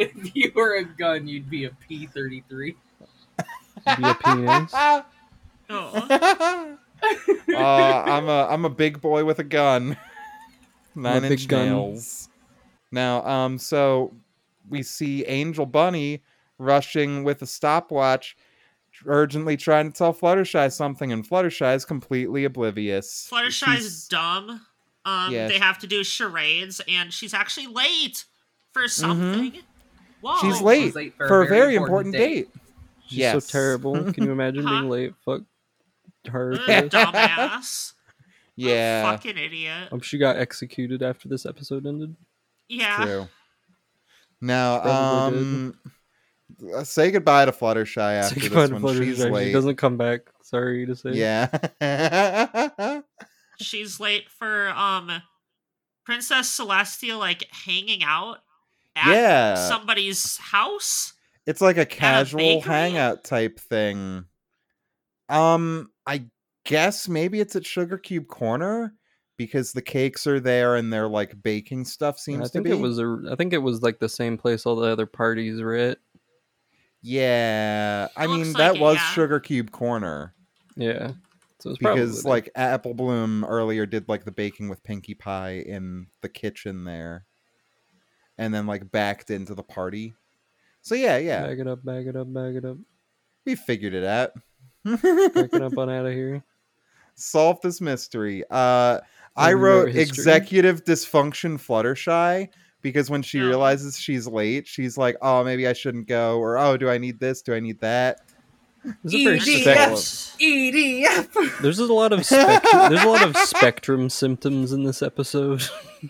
if you were a gun, you'd be a P thirty three. Be a penis. Oh. <laughs> uh, I'm a I'm a big boy with a gun. <laughs> Nine big inch gun. nails. Now, um, so we see Angel Bunny rushing with a stopwatch, urgently trying to tell Fluttershy something, and Fluttershy is completely oblivious. Fluttershy's She's- dumb. Um, Yeah, they she- have to do charades, and she's actually late for something. Mm-hmm. She's She's late, late for, a very important date. She's Yes. so terrible. Can you <laughs> imagine Huh? being late? Fuck her. Uh, for <laughs> dumbass. Yeah, Fucking idiot. Um, she got executed after this episode ended. Yeah. true. Now, um, uh, say goodbye to Fluttershy after Say this to one. Fluttershy. She's late. She doesn't come back. Sorry to say. Yeah. <laughs> She's late for um Princess Celestia like hanging out at Yeah. somebody's house. It's like a casual bakery? hangout type thing. Um, I guess maybe it's at Sugar Cube Corner because the cakes are there and their like baking stuff seems I to be. it was a. I think it was like the same place all the other parties were at. Yeah, I Looks mean like that it, was yeah. Sugar Cube Corner Yeah. So it's because probably like Apple Bloom earlier did like the baking with Pinkie Pie in the kitchen there, and then like backed into the party. So yeah, yeah, bag it up, bag it up, bag it up, we figured it out. Back it up on out of here. solve this mystery. Uh, I wrote executive dysfunction Fluttershy because when she Yeah. realizes she's late, she's like, "Oh, maybe I shouldn't go," or "Oh, do I need this? Do I need that?" There's a EDF. EDF. There's a lot of <laughs> spectrum. there's a lot of spectrum symptoms in this episode.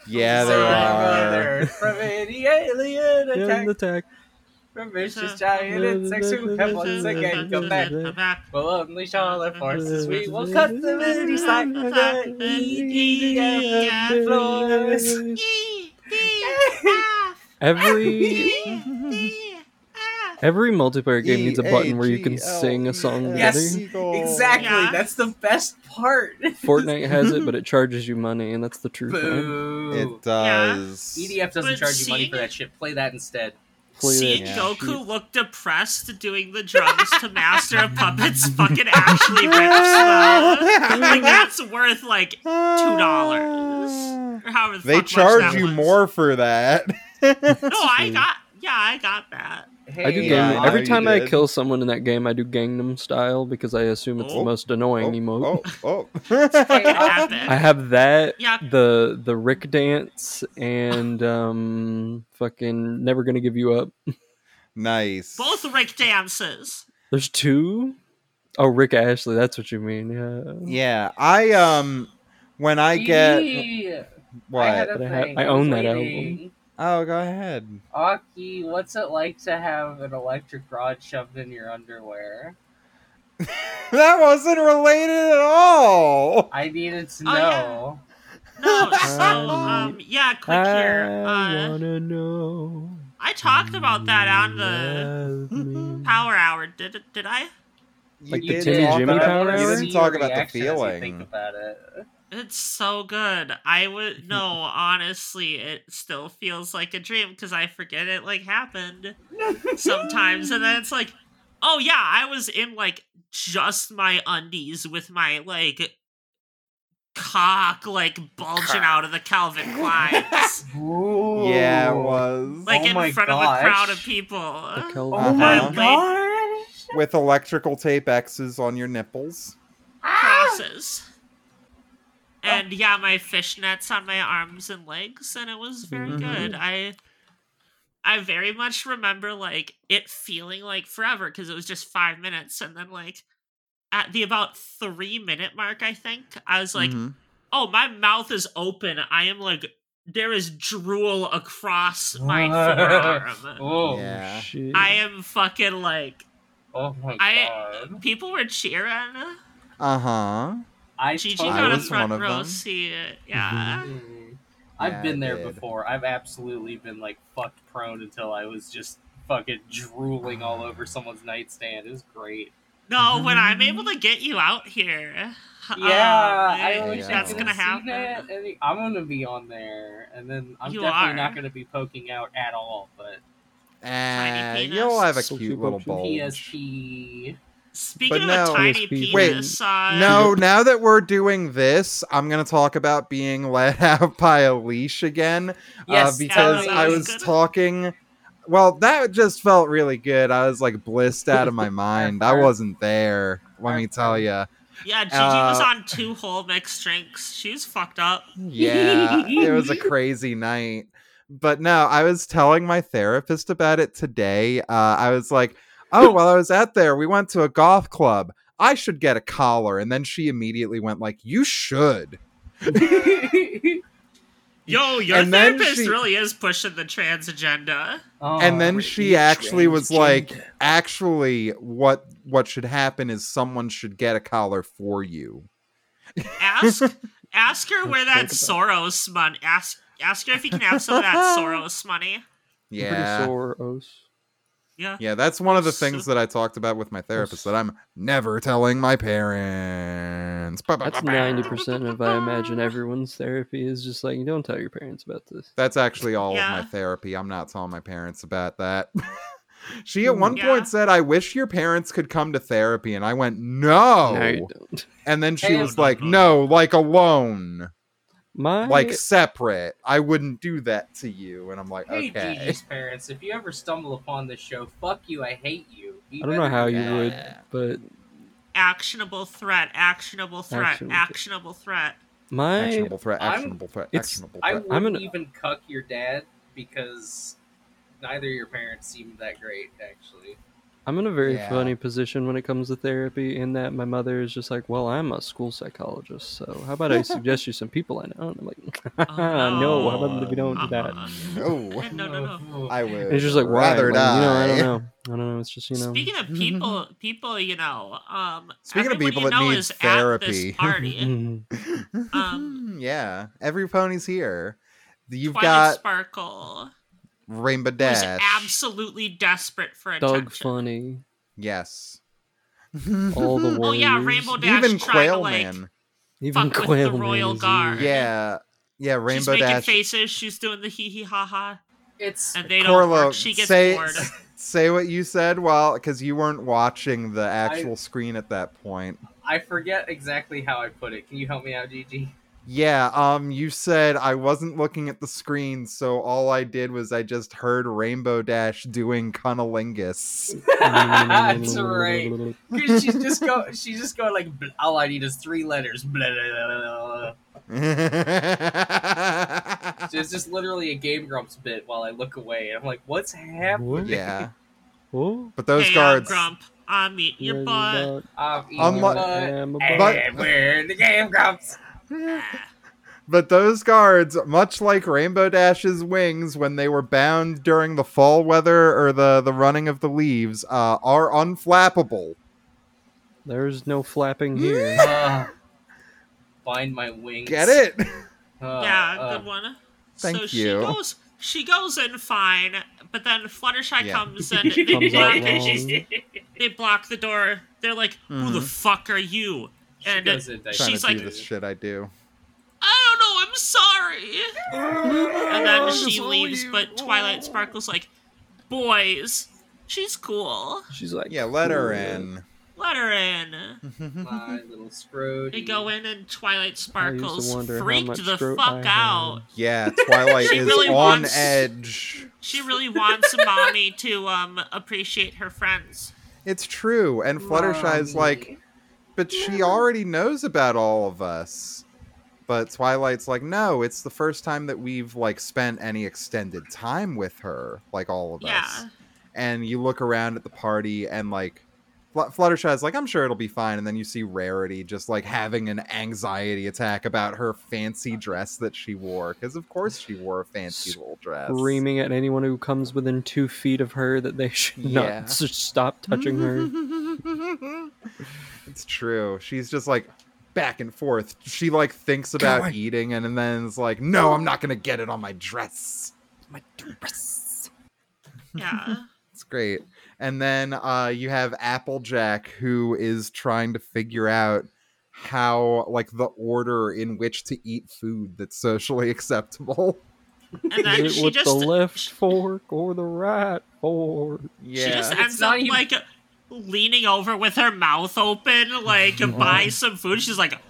Yeah, there are. From any alien attack. Attack. From vicious giant insects who have once again come back. Come back. We'll unleash all our forces. We will cut the many slack. EDF. Every <laughs> every multiplayer game needs a button where you can sing a song Yes. together. Exactly. Yeah. That's the best part. <laughs> Fortnite has it, but it <laughs> charges you money, and that's the truth. Boo. It does. EDF doesn't But charge you money for that shit. Play that instead. Play that Seeing Yeah. Goku look depressed doing the drums to Master of Puppets <laughs> fucking actually rips though. <laughs> Like that's worth like two dollars. Or however the They fuck much charge that you was. more for that. No, I <laughs> got yeah, I got that. Hey, I do Yeah, Gangnam. I Every time you I kill someone in that game, I do Gangnam style because I assume it's Oh. the most annoying emote. oh, oh. <laughs> I have that, Yeah. the the Rick dance, and <laughs> um, fucking never gonna give you up. nice. Both Rick dances. There's two. Oh, Rick Astley. That's what you mean. Yeah. Yeah, I um, when I get Yeah. what? I, had a I ha- thing. I own that waiting. Oh, go ahead. Aki, what's it like to have an electric rod shoved in your underwear? <laughs> That wasn't related at all. I needed to Oh, know. No, <laughs> <laughs> so I- um yeah, quick here. I Uh, wanna know. I talked about that on the Power Hour. Did? Did I? You Like the Timmy Jimmy about- Power You Hour? didn't talk about the feeling. Think about it. It's so good. I would no, <laughs> honestly, it still feels like a dream because I forget it like happened <laughs> sometimes, and then it's like, oh yeah, I was in like just my undies with my like cock like bulging out of the Calvin Kleins, <laughs> Yeah, it was. like Oh in my front of a crowd of people. The Oh Uh-huh. my Wait. gosh! with electrical tape X's on your nipples. crosses. And yeah, my fishnets on my arms and legs, and it was very Mhm. good. I I very much remember like it feeling like forever because it was just five minutes, and then like at the about three minute mark, I think I was like, Mhm. "Oh, my mouth is open. I am like." There is drool across my forearm. <laughs> Oh, Yeah. Shit. I am fucking like oh my I- god. people were cheering. Uh huh. I Gigi totally- I got a was front one of row them. seat. <laughs> Yeah. Mm. I've Yeah, been I there did. before. I've absolutely been like fucked prone until I was just fucking drooling all over someone's nightstand. It was great. No, when I'm able to get you out here. Yeah, um, I wish Yeah. That's gonna have seen happen. it. I'm gonna be on there, and then I'm You definitely are. not gonna be poking out at all. But Uh, penis. you'll have a cute little pokey. bulge. PSP. Speaking But of no- a tiny penis, uh, No, now that we're doing this, I'm gonna talk about being let <laughs> out by a leash again. Yes, uh, because I was was good. talking. Well, that just felt really good. I was like blissed out of my <laughs> mind. I wasn't there. Let me tell you. yeah, Gigi was uh, on two whole mixed drinks. She was fucked up. Yeah, it was a <laughs> crazy night. But no, I was telling my therapist about it today. Uh, I was like, "Oh, while I was out there, we went to a golf club. I should get a collar." And then she immediately went like, "You should." <laughs> Yo, your And therapist she- really is pushing the trans agenda. and then Oh, she actually was like, "Actually, what what should happen is someone should get a collar for you." Ask <laughs> ask her where that Soros money. Ask ask her if you can have some of that <laughs> Soros money. Yeah. Pretty sore, Os. Yeah. Yeah, that's one of the things that I talked about with my therapist that I'm never telling my parents. That's ninety percent of I imagine <laughs> everyone's therapy is just like you don't tell your parents about this. That's actually all of my therapy. I'm not telling my parents about that. <laughs> she at one Yeah. point said, I wish your parents could come to therapy. And I went, No. No, you don't. And then she was like. No, like alone, My like separate. I wouldn't do that to you. And I'm like, Hey, Okay. Gigi's parents, if you ever stumble upon this show, fuck you, I hate you. You I don't know how you that. would, but Actionable threat. Actionable threat. Actionable Actionable, threat. threat. my Actionable threat, I'm- actionable threat, it's- I wouldn't I'm gonna- even cuck your dad because neither of your parents seemed that great, actually. I'm in a very Yeah. funny position when it comes to therapy in that my mother is just like, Well, I'm a school psychologist, so how about I <laughs> suggest you some people I know? And I'm like, Oh, <laughs> No, how about if we don't do that? Uh-uh. No. <laughs> No, no, no. I would And it's just like why? rather Like, you know, I don't know. I don't know. It's just you know. Speaking of people, people, you know, um, Speaking of people you that know need is therapy. party. Um, yeah, every pony's here. You've Twilight got Sparkle, Rainbow who's Dash. absolutely desperate for Doug attention. Funny, yes. all the warriors. <laughs> Oh yeah, Rainbow Dash Even trying to Quail like Man. even fuck with Quail the Man royal is guard. here. Yeah. Yeah, she's Rainbow making Dash. faces. She's doing the hee hee ha ha, It's and they don't work. She gets say, bored. say what you said while because you weren't watching the actual screen at that point. I forget exactly how I put it. Can you help me out, Gigi? Yeah, um, you said I wasn't looking at the screen, so all I did was I just heard Rainbow Dash doing cunnilingus. That's right. <laughs> 'Cause she's just go. She's just going like. All I need is three letters. Blah, blah, blah, blah, blah." So it's <laughs> just literally a Game Grumps bit while I look away. I'm like, what's happening? Yeah, Oh, but those hey, guards. I'm Grump. I'm eating your butt. I'm eating Unlike- your butt. I'm a butt. And we're the Game Grumps. But those guards, much like Rainbow Dash's wings when they were bound during the fall weather or the, the running of the leaves, uh, are unflappable. There's no flapping here. <laughs> Uh, find my wings. Get it? Uh, yeah, uh, good one. thank so you. she goes she goes in fine, but then Fluttershy Yeah. comes <laughs> and they Comes block, they block the door. They're like, "Who the Mhm. fuck are you?" She And goes uh, in, like, Trying she's to do like, the shit I do. "I don't know, I'm sorry." And then she leaves, you. but Twilight Sparkle's like, "Boys, she's cool. She's like, Yeah, let her in. Let her in." <laughs> my little Scrooge. They go in, and Twilight Sparkles wonder freaked the fuck out. Yeah, Twilight <laughs> She is really on wants- edge. She really wants mommy to um appreciate her friends. It's true. And Fluttershy's like, but she already knows about all of us. But Twilight's like, no, it's the first time that we've like spent any extended time with her, like all of us. Yeah. And you look around at the party and like Fluttershy's like, I'm sure it'll be fine. And then you see Rarity just like having an anxiety attack about her fancy dress that she wore. Because of course she wore a fancy little dress. Screaming at anyone who comes within two feet of her that they should Yeah. not stop touching her. <laughs> it's true. She's just like back and forth. She like thinks about away. eating and, then is like, no, I'm not gonna get it on my dress. My dress. Yeah. <laughs> It's great. And then uh, you have Applejack who is trying to figure out how like the order in which to eat food that's socially <laughs> acceptable. And then Is she with just the left fork or the right fork? Yeah, she just ends up even- like leaning over with her mouth open, like <laughs> buy some food. She's like,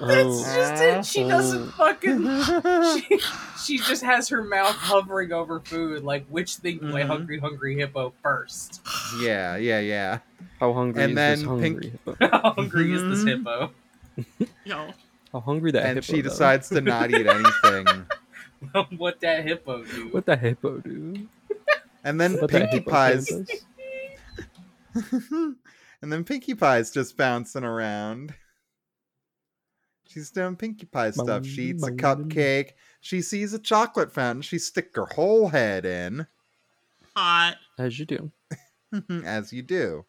That's Oh. just it. She doesn't fucking. <laughs> She, she just has her mouth hovering over food. Like which thing do I Mhm. hungry hungry hippo first? <sighs> yeah, yeah, yeah. How hungry And is then this hungry Pink- <laughs> hippo? How hungry is this Mhm. hippo? <laughs> you know, How hungry that and hippo she though. decides to not eat anything. what that hippo do? What the hippo do? And then What that Pinkie hippo Pie's does? and then Pinkie Pie's just bouncing around. She's doing Pinkie Pie stuff. She eats a Boom, boom. cupcake. She sees a chocolate fountain. She stick her whole head in, hot. As you do. <laughs> as you do.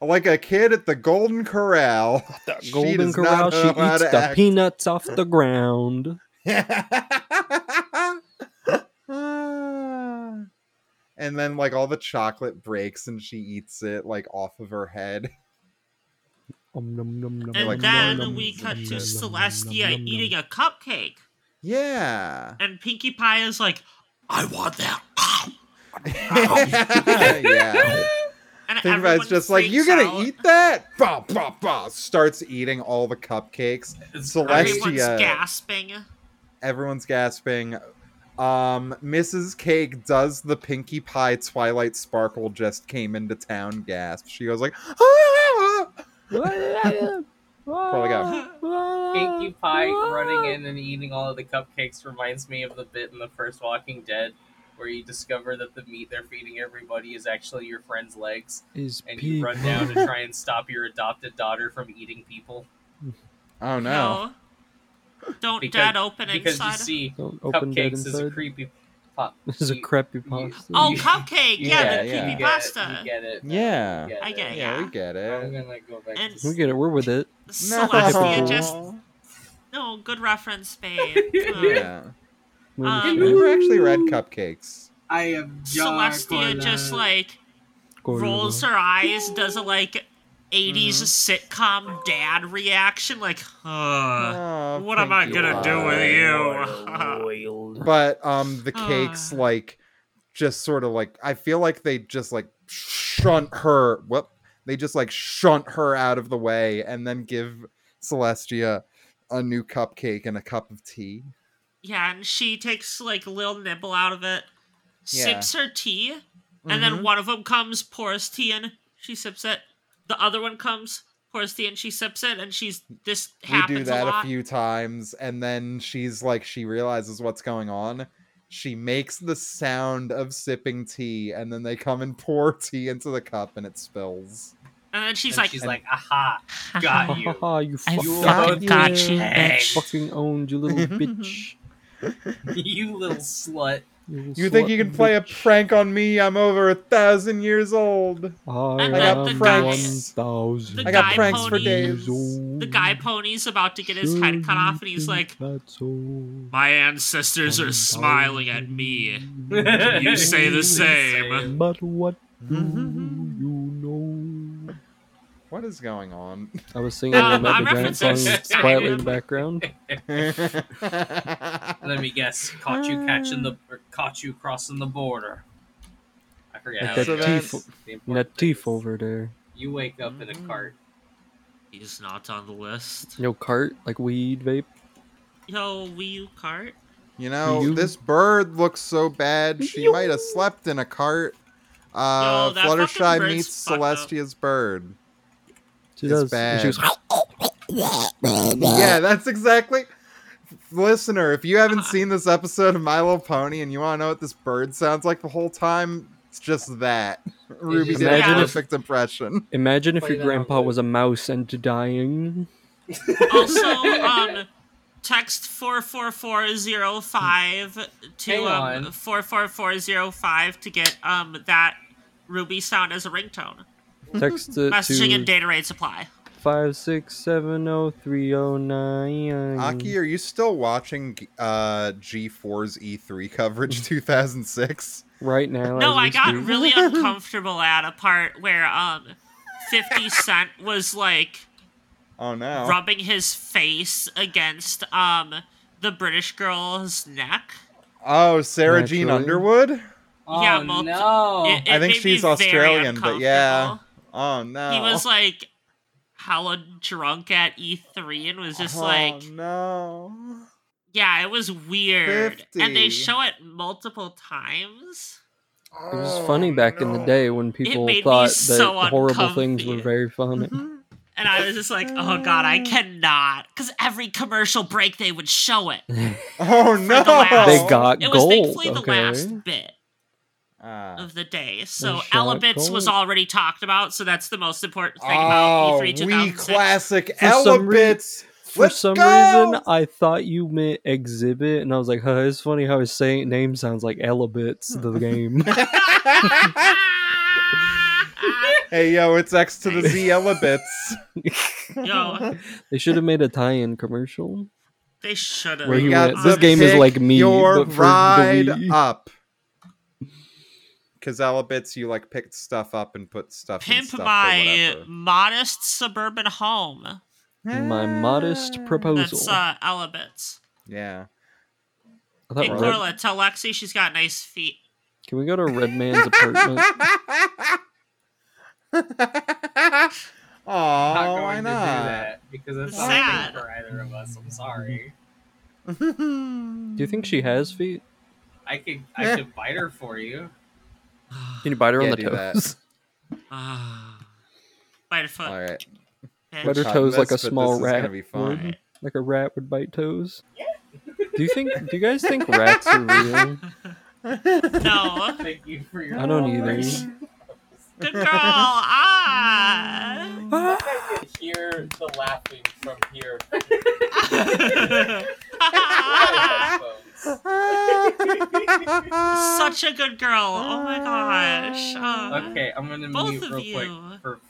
Like a kid at the Golden Corral. The golden does not corral, she eats the act. peanuts off the ground. <laughs> and then like all the chocolate breaks and she eats it like off of her head. Om nom nom nom And like, then nom, nom, we cut nom, to nom, Celestia eating a cupcake. Yeah. And Pinkie Pie is like, I want that. <laughs> yeah. And Pinkie everyone Pie's just like, you freaks gonna out. eat that? Bah, bah, bah. Starts eating all the cupcakes. It's Celestia- Everyone's gasping. Everyone's gasping. Um, Mrs. Cake does the Pinkie Pie Twilight Sparkle just came into town gasp. She goes like, "Ah!" Probably got Pinkie Pie running in and eating all of the cupcakes reminds me of the bit in the first Walking Dead where you discover that the meat they're feeding everybody is actually your friend's legs, Is and you run down to try <laughs> and stop your adopted daughter from eating people. Oh no. Don't Because- dead open Because inside. you see, Don't cupcakes is a inside. creepy pop. <laughs> This is a you- crappy you- pasta. oh, cupcake! Yeah, Yeah, the yeah. creepy You get pasta. it. You get it. Yeah. Get I get it. Yeah, we Yeah. get I'm it. gonna go back. And- to we get it. We're with it. Celestia just <laughs> no good reference, babe. <laughs> Um, Yeah. We're Um, I've actually read cupcakes. I am Celestia just like rolls her eyes, does a like 80s sitcom dad reaction, like, Oh, what am I gonna do Pie. with you? <laughs> But um, the <sighs> cakes like just sort of like I feel like they just like shunt her. Whoop. They just like shunt her out of the way and then give Celestia a new cupcake and a cup of tea. yeah, and she takes like a little nibble out of it, Yeah. sips her tea, and then Mhm. one of them comes, pours tea in, she sips it. The other one comes, pours tea and she sips it, and she's this Happens we happens do that a a, few times and then she's like she realizes what's going on she makes the sound of sipping tea and then they come and pour <laughs> tea into the cup and it spills and then she's and like, she's like, aha, <laughs> got you. Ha you I fucked fucking got you, bitch. Fucking owned, you little <laughs> bitch. you little slut. You think you can play a prank on me? I'm over a thousand years old. I, And then am the one guy- i got guy pranks for days. The guy pony's about to get his head cut off, and he's like, My ancestors are smiling at me. <laughs> You say the same. But what mm-hmm do Mhm. you know? What is going on I was singing Um, the I'm Giant song <laughs> quietly in the background. <laughs> Let me guess. Caught you catching the, or caught you crossing the border. I forget Like how that it teeth- The that teeth over there. You wake up in a cart. He's not on the list. No cart, like weed vape. Yo, Wii U cart? you know You- this bird looks so bad she might have slept in a cart Uh, that Fluttershy meets fucked up. Celestia's bird. She It's does. and She bad. goes, Yeah, that's exactly. Listener, if you haven't seen this episode of My Little Pony and you want to know what this bird sounds like the whole time, it's just that. Ruby did a Imagine if- perfect impression. Imagine if Play your grandpa loop. was a mouse and dying. Also, <laughs> um, text four four four zero five to um four four four zero five to get um that Ruby sound as a ringtone. Text it Messaging to and data rate supply. five six seven zero three zero nine. Aki, are you still watching uh, G4's E3 coverage <laughs> 2006? right now. No, I we got speak. really <laughs> uncomfortable at a part where um, Fifty <laughs> Cent was like Oh no. rubbing his face against um the British girl's neck. Oh, Sara Jean Underwood? Oh Yeah, multi- no! It- it I think she's Australian, but yeah. Uncomfortable. Oh no. He was like hella drunk at E3 and was just oh, like, no. yeah, it was weird. And they show it multiple times. It was oh, funny back in the day when people made me thought that so horrible things were very funny. Mm-hmm. And I was just like, oh god, I cannot. Because every commercial break they would show it. <laughs> Oh no. the last- They got It was gold. thankfully the okay. last bit Ah. of the day. So shot Elebits was already talked about, so that's the most important thing about Oh, E3 we 2006. classic For Elebits. For Let's some go! reason, I thought you meant exhibit, and I was like, huh, it's funny how his saying name sounds like Elebits, the game. <laughs> <laughs> hey yo, it's X to the Z Elebits. <laughs> Yo, they should have made a tie-in commercial. they should have. Where he went, "This game is like me, Your but for the ride Wii." up. Because Elebits, you like picked stuff up and put stuff. in Pimp stuff my modest suburban home. My modest Ah. proposal. That's uh, Elebits. Yeah. I thought Hey, Red- Korla, tell Lexie she's got nice feet. Can we go to Redman's apartment? <laughs> Aw, I'm not why going to do that because it's It's not sad. for either of us. I'm sorry. Do you think she has feet? I could I could bite her for you. Can you bite her Yeah, on the toes? <laughs> Ah. Bite her foot. All right. bitch. Bite her Cutting toes like a small this gonna rat be fun. would. Like a rat would bite toes. Yeah. Do you think? Do you guys think rats are real? <laughs> No. Thank you for your. I don't either. cooperation. Good girl. Ah. I can hear the laughing from here. <laughs> <laughs> Such a good girl. Oh my gosh. Uh, <laughs> okay, I'm gonna Both mute of real you. quick for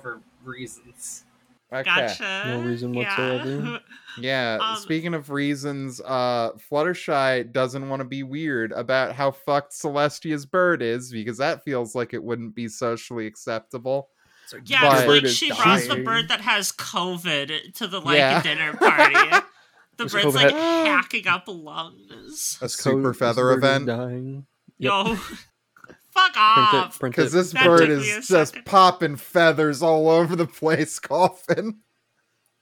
for reasons. Okay. Gotcha. No reason whatsoever. <laughs> Yeah. Um, speaking of reasons, uh, Fluttershy doesn't want to be weird about how fucked Celestia's bird is because that feels like it wouldn't be socially acceptable. Yeah, But- like is she brought the bird that has COVID to the like Yeah. dinner party. The This bird's like had- hacking up lungs. A super feather event. Dying. Yo, <laughs> fuck off. Because this That bird is just popping feathers all over the place, <laughs> coughing.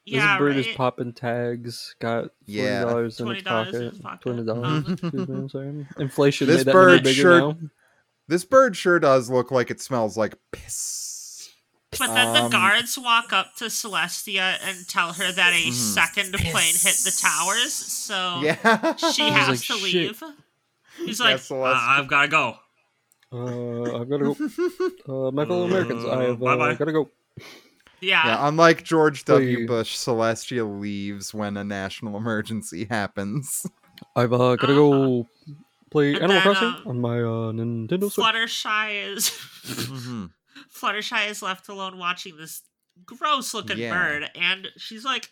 Yeah, This Yeah, bird is popping tags. Got forty Yeah. dollars in its $20 in pocket. its pocket. Twenty dollars. Um, Excuse me, I'm <laughs> sorry. Inflation This made that bird number bigger sure- now. This bird sure does look like it smells like piss. But then the Um, guards walk up to Celestia and tell her that a Mhm. second plane hit the towers, so Yeah. she <laughs> has like, to "Shit." leave. He's Yeah, like, Celestia. "Uh, I've gotta go. Uh, I've got to go. <laughs> Uh, my fellow Americans, I have uh, got to go. Yeah. Yeah, unlike George W. Wait. Bush, Celestia leaves when a national emergency <laughs> happens. I've uh, got to go play And Animal then, Crossing uh, on my uh, Nintendo Switch. Fluttershy is mm-hmm. Fluttershy is left alone watching this gross looking Yeah. bird, and she's like,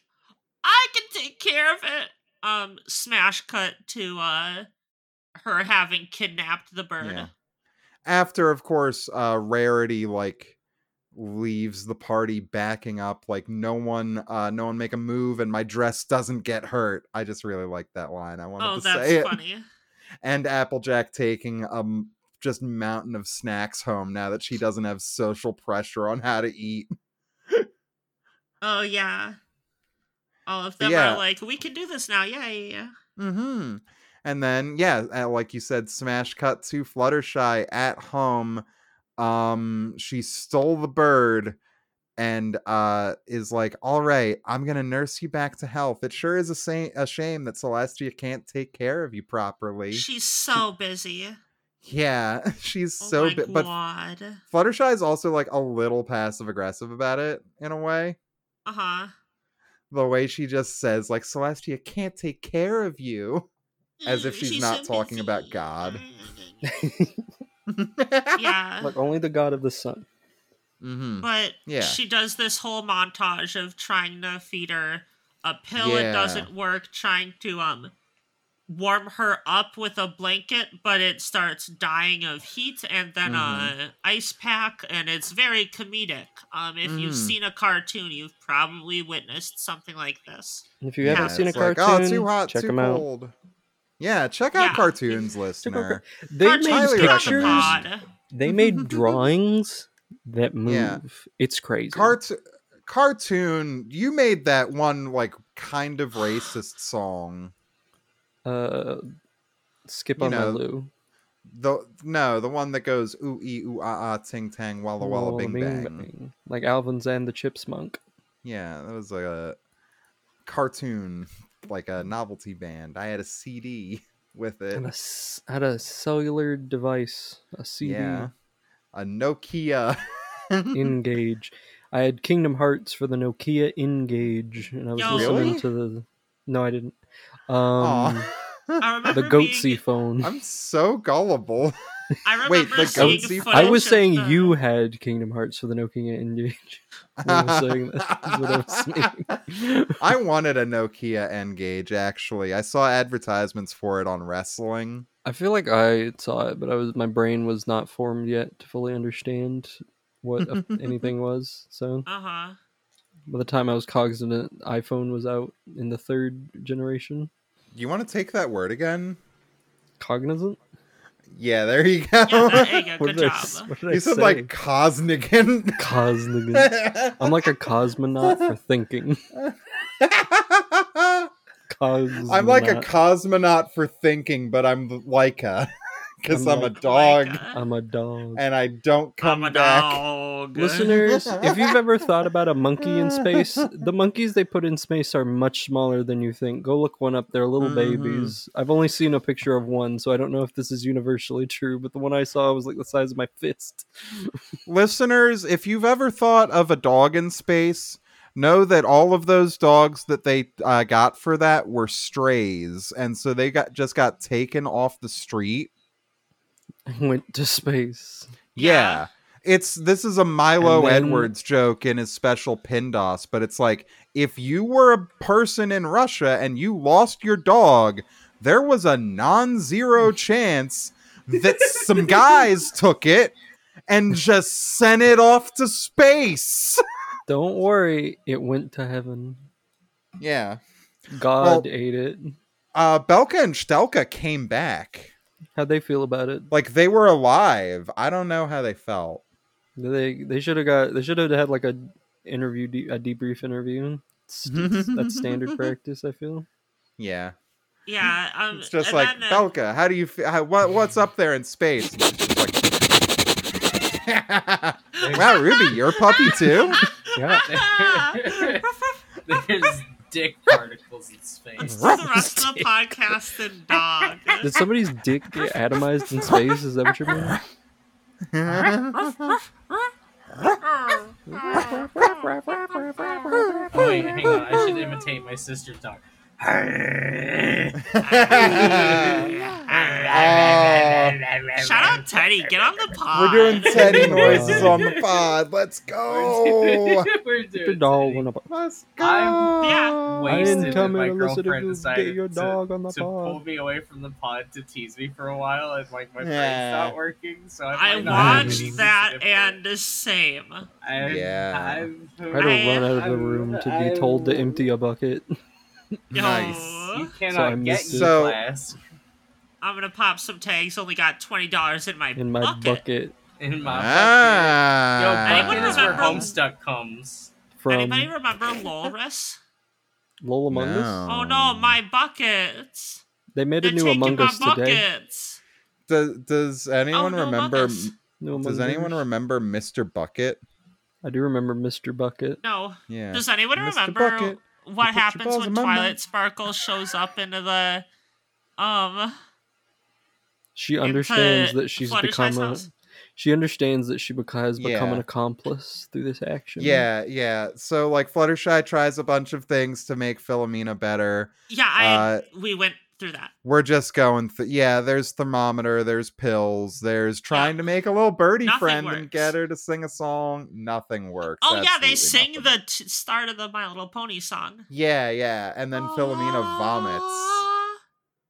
I can take care of it. Um, smash cut to uh her having kidnapped the bird. Yeah. After, of course, uh, Rarity like leaves the party backing up, like no one, uh, no one make a move, and my dress doesn't get hurt. I just really like that line. I wanted Oh, to say it. funny. And Applejack taking um just mountain of snacks home now that she doesn't have social pressure on how to eat. Oh yeah. All of them yeah. are like, we can do this now. Yeah, yeah, yeah. Mm-hmm. And then, yeah, uh, like you said, smash cut to Fluttershy at home, um she stole the bird and uh is like all right i'm gonna nurse you back to health it sure is a, sa- a shame that celestia can't take care of you properly She's so busy. Yeah <laughs> she's Oh so my bi- but god. fluttershy is also like a little passive aggressive about it in a way Uh huh. the way she just says like celestia can't take care of you As if she's not talking about God. <laughs> yeah. Like only the god of the sun. Mm-hmm. But Yeah. she does this whole montage of trying to feed her a pill. It doesn't work. Trying to um warm her up with a blanket, but it starts dying of heat, and then Mhm. a ice pack, and it's very comedic. Um, if you've Mhm. seen a cartoon, you've probably witnessed something like this. If you Yeah, haven't seen a it's like, cartoon, oh, too hot, check too them out. cold. Yeah, check out Yeah. cartoons, <laughs> listener. They Cartoons made highly the pictures. They made <laughs> drawings that move. Yeah. It's crazy. Cart- cartoon, you made that one like kind of racist song. Uh, skip You on know, my loo. The no, the one that goes ooh ee ooh ah ah ting tang walla walla Walla bing bang. Like Alvin's and the Chipmunk. Yeah, that was like a cartoon, like a novelty band. I had a CD <laughs> with it. And a s- had a cellular device, a CD Yeah, a Nokia. <laughs> Engage. I had Kingdom Hearts for the Nokia N-Gage, and I was Yo. listening Really? to the. No, I didn't. Um, Aw. I remember the Goatsy being, phone. I'm so gullible. I remember Wait, the Goatsy- footage I was saying the- you had Kingdom Hearts for the Nokia N-Gage. <laughs> I was saying that. I was. <laughs> I wanted a Nokia N-Gage actually. I saw advertisements for it on wrestling. I feel like I saw it, but I was my brain was not formed yet to fully understand what a- <laughs> anything was. So Uh-huh. by the time I was cognizant, iPhone was out in the third generation. You want to take that word again? Cognizant? Yeah, there you go. Yeah, there you go. <laughs> What Good did I job. s- what did I you said say? like Cosnigan. <laughs> Cosnigant. I'm like a cosmonaut for thinking. <laughs> Cosmonaut. I'm like a cosmonaut for thinking, but I'm Laika because I'm I'm, like- a dog Like, uh, I'm a dog. and I don't come I'm a back. dog. Listeners, if you've ever thought about a monkey in space, <laughs> the monkeys they put in space are much smaller than you think. Go look one up. They're little Mhm. babies. I've only seen a picture of one, so I don't know if this is universally true, but the one I saw was like the size of my fist. <laughs> Listeners, if you've ever thought of a dog in space, know that all of those dogs that they uh, got for that were strays, and so they got just got taken off the street. <laughs> Went to space. Yeah. Yeah. It's this is a Milo then- Edwards joke in his special Pindos, but it's like if you were a person in Russia and you lost your dog, there was a non-zero <laughs> chance that some <laughs> guys took it and just sent it off to space. Don't worry, it went to heaven. Yeah. God Well- ate it. Uh Belka and Strelka came back. How'd they feel about it? Like they were alive. I don't know how they felt. They they should have got they should have had like a interview de- a debrief interview. It's- it's- that's standard <laughs> practice. I feel. Yeah. Yeah, um, It's just like then, uh, Belka. How do you feel? How, what what's up there in space? And it's just like, <laughs> wow, Ruby, you're a puppy too. <laughs> Yeah. There's dick particles in <laughs> space. the rest of the podcast and dog. Did somebody's dick get <laughs> atomized in space? Is that what you mean? Oh, wait, hang on. I should imitate my sister's dog. <laughs> Shout out Teddy, get on the pod. We're doing Teddy <laughs> Wow. noises on the pod. Let's go. We're The doing doll Teddy. went up. Let's go. I'm- Yeah. I didn't come my in to listen to girlfriend you decided get your to- dog on the to pull me away from the pod to tease me for a while, and like my brain's not working. So I, I not ah, watched that and the same. I'm- Yeah. I'm- I had to run out of the room to be I'm- told to empty a bucket. Nice. Yo, You So I cannot get missed you it. So- class I'm gonna pop some tags. Only got twenty dollars in my in my bucket. bucket in my Ah. Yo, Anyone bucket is where remember- Homestuck comes. from Anybody remember Lolrus? Lol Among Us. Oh no, my buckets. They made They're a new taking Among Us today. buckets. Does, does anyone Oh, no, remember Among Us. No Does anyone remember Mr. Bucket? I do remember Mr. Bucket. No. Yeah. Does anyone Mr. remember Bucket, what happens when Twilight mouth. Sparkle shows up into the um She understands that she's become a. house? She understands that she beca- has become an accomplice through this action. Yeah, yeah. So like Fluttershy tries a bunch of things to make Philomena better. Yeah, I Uh, we went through that. We're just going th- yeah, there's thermometer, there's pills, there's trying to make a little birdie Nothing friend and get her to sing a song. Nothing works. Oh yeah, they sing nothing. the t- start of the My Little Pony song. Yeah, yeah. And then Philomena vomits. Ah.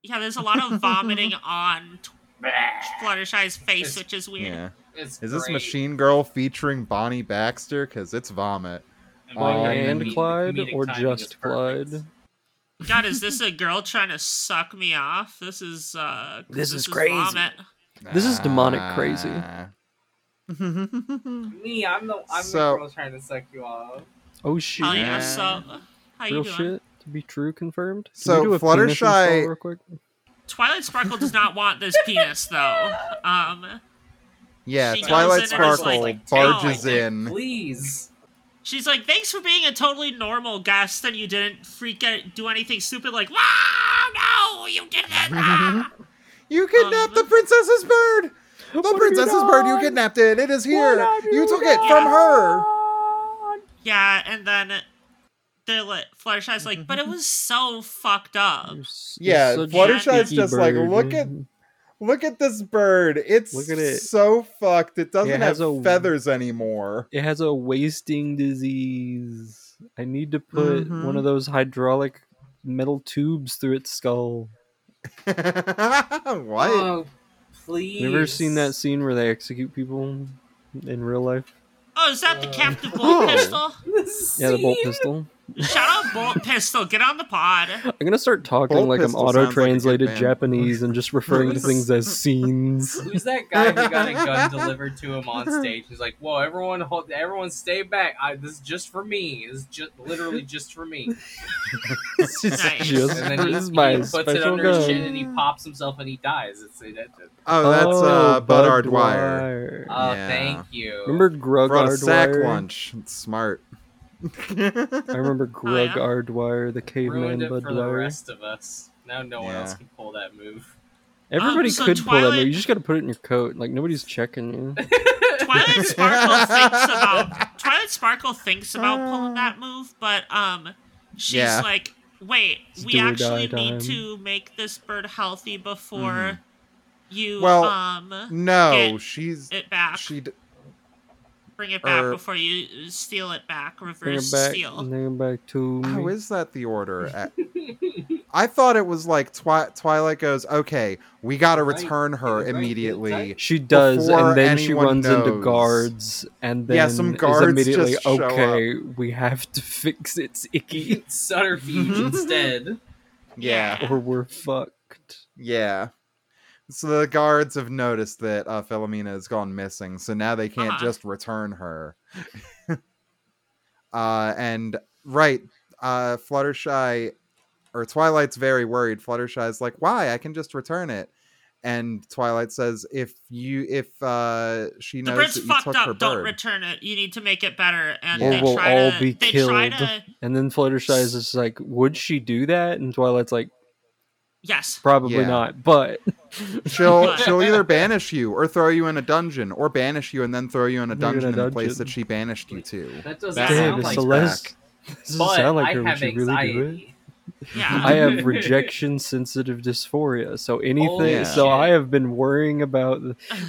Yeah, there's a lot of vomiting <laughs> on t- Fluttershy's face, It's- which is weird. Yeah. It's Is this. Machine Girl featuring Bonnie Baxter? Because it's vomit. And Oh, by Bonnie the end, and Clyde or timing is just perfect. Clyde? God, is this a girl trying to suck me off? This is uh This is crazy. vomit. This is demonic crazy. <laughs> Me, I'm the I'm So- the girl trying to suck you off. Oh shit! Oh yeah, Yeah. so how you Real doing? shit to be true confirmed. Can So, you do a penis install Fluttershy- real quick? Twilight Sparkle does not want this penis though. Um yeah, Twilight in and is Sparkle like, barges "Oh, in. Please. She's like, thanks for being a totally normal guest and you didn't freak out, do anything stupid like, wow, no, you didn't. ah." <laughs> You kidnapped the Um, princess's bird! The What have you princess's bird, you kidnapped it! It is here! You you took it from her! yeah, and then they're like, Fluttershy's like, but it was so fucked up. You're Yeah, you're such Fluttershy's picky just like, bird. look at- Look at this bird. It's Look at it. so fucked. It doesn't It have a- feathers anymore. It has a wasting disease. I need to put Mhm. one of those hydraulic metal tubes through its skull. <laughs> what? Oh, please. You ever seen that scene where they execute people in real life? Oh, is that the captive <laughs> Bolt Oh. pistol? Yeah, the bolt <laughs> pistol. Shout out Bolt Pistol, get on the pod. I'm gonna start talking Bolt like I'm pistol sounds like a good auto-translated band. Japanese and just referring to things as <laughs> scenes. Who's that guy who got a gun <laughs> delivered to him on stage? He's like, "Whoa, everyone, hold, everyone, stay back! I, this is just for me. This is just literally just for me." <laughs> It's just, Nice. just And then for he, this he puts it special under his chin and he pops himself and he dies. It's it, it, it- Oh, that's uh, Bud R. Dwyer. Dwyer. Oh, Yeah. thank you. Remember Grug Brought R. a sack lunch. It's smart. I <laughs> remember Grug yeah? R. Dwyer, the caveman ruined it Bud for the rest of us. Now no one else can pull that move. Everybody Um, so could pull that move. You just gotta put it in your coat. Like nobody's checking you. <laughs> Twilight Sparkle <laughs> thinks about Twilight Sparkle thinks about pulling that move, but um, she's Yeah. like, wait, It's we actually need time. to make this bird healthy before Mhm. you Well, um No, Get she's it back, she. d- bring it back er, before you steal it back, Bring reverse it back. steal. Bring it back to me. How is that the order? Uh, <laughs> I thought it was like Twi- Twilight goes, okay, we got to return her right, immediately. She does, and then she anyone runs into guards, and then Yeah, some is guards immediately just show okay. We have to fix it's icky, <laughs> Subterfuge <laughs> instead. Yeah, Yeah. or we're fucked. yeah. So the guards have noticed that uh, Philomena has gone missing, so now they can't Uh-huh. just return her. <laughs> uh, and right, uh, Fluttershy or Twilight's very worried. Fluttershy's like, "Why? I can just return it." And Twilight says, "If you, if uh, she The knows bird's that you fucked took up. her Don't bird, return it. You need to make it better. And Or they we'll try all to. be they try killed. to. And then Fluttershy is just like, would she do that? And Twilight's like, Yes. probably Yeah. not. But <laughs> she'll she'll either banish you or throw you in a dungeon, or banish you and then throw you in a Throw you in a dungeon in the place that she banished you to. That doesn't damn, sound like Celeste. back. <laughs> Doesn't But sound like I her. Would have she really do it? Yeah. <laughs> I have rejection sensitive dysphoria. So oh, anything Holy so shit. I have been worrying about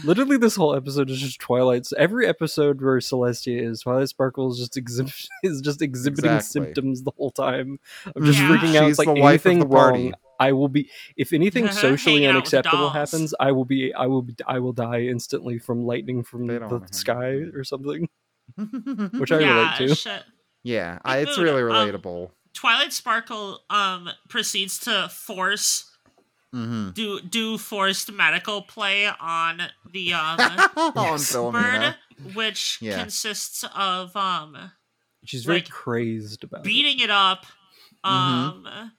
literally this whole episode is just Twilight's every episode where Celestia is Twilight Sparkle is just exhibit is just exhibiting Exactly. symptoms the whole time. I'm just Yeah. freaking out. She's It's like the life of anything the party. wrong. I will be if anything socially Hanging out with the unacceptable happens, I will be I will be I will die instantly from lightning from the don't wanna hang sky out. or something. <laughs> Which I yeah, relate to. shit. yeah, I, it's Dude, really um, relatable. Twilight Sparkle um proceeds to force hmm do do forced medical play on the <laughs> um On Yes. Philomena. bird, which Yeah. consists of um She's very like, crazed about beating it up, Mhm. um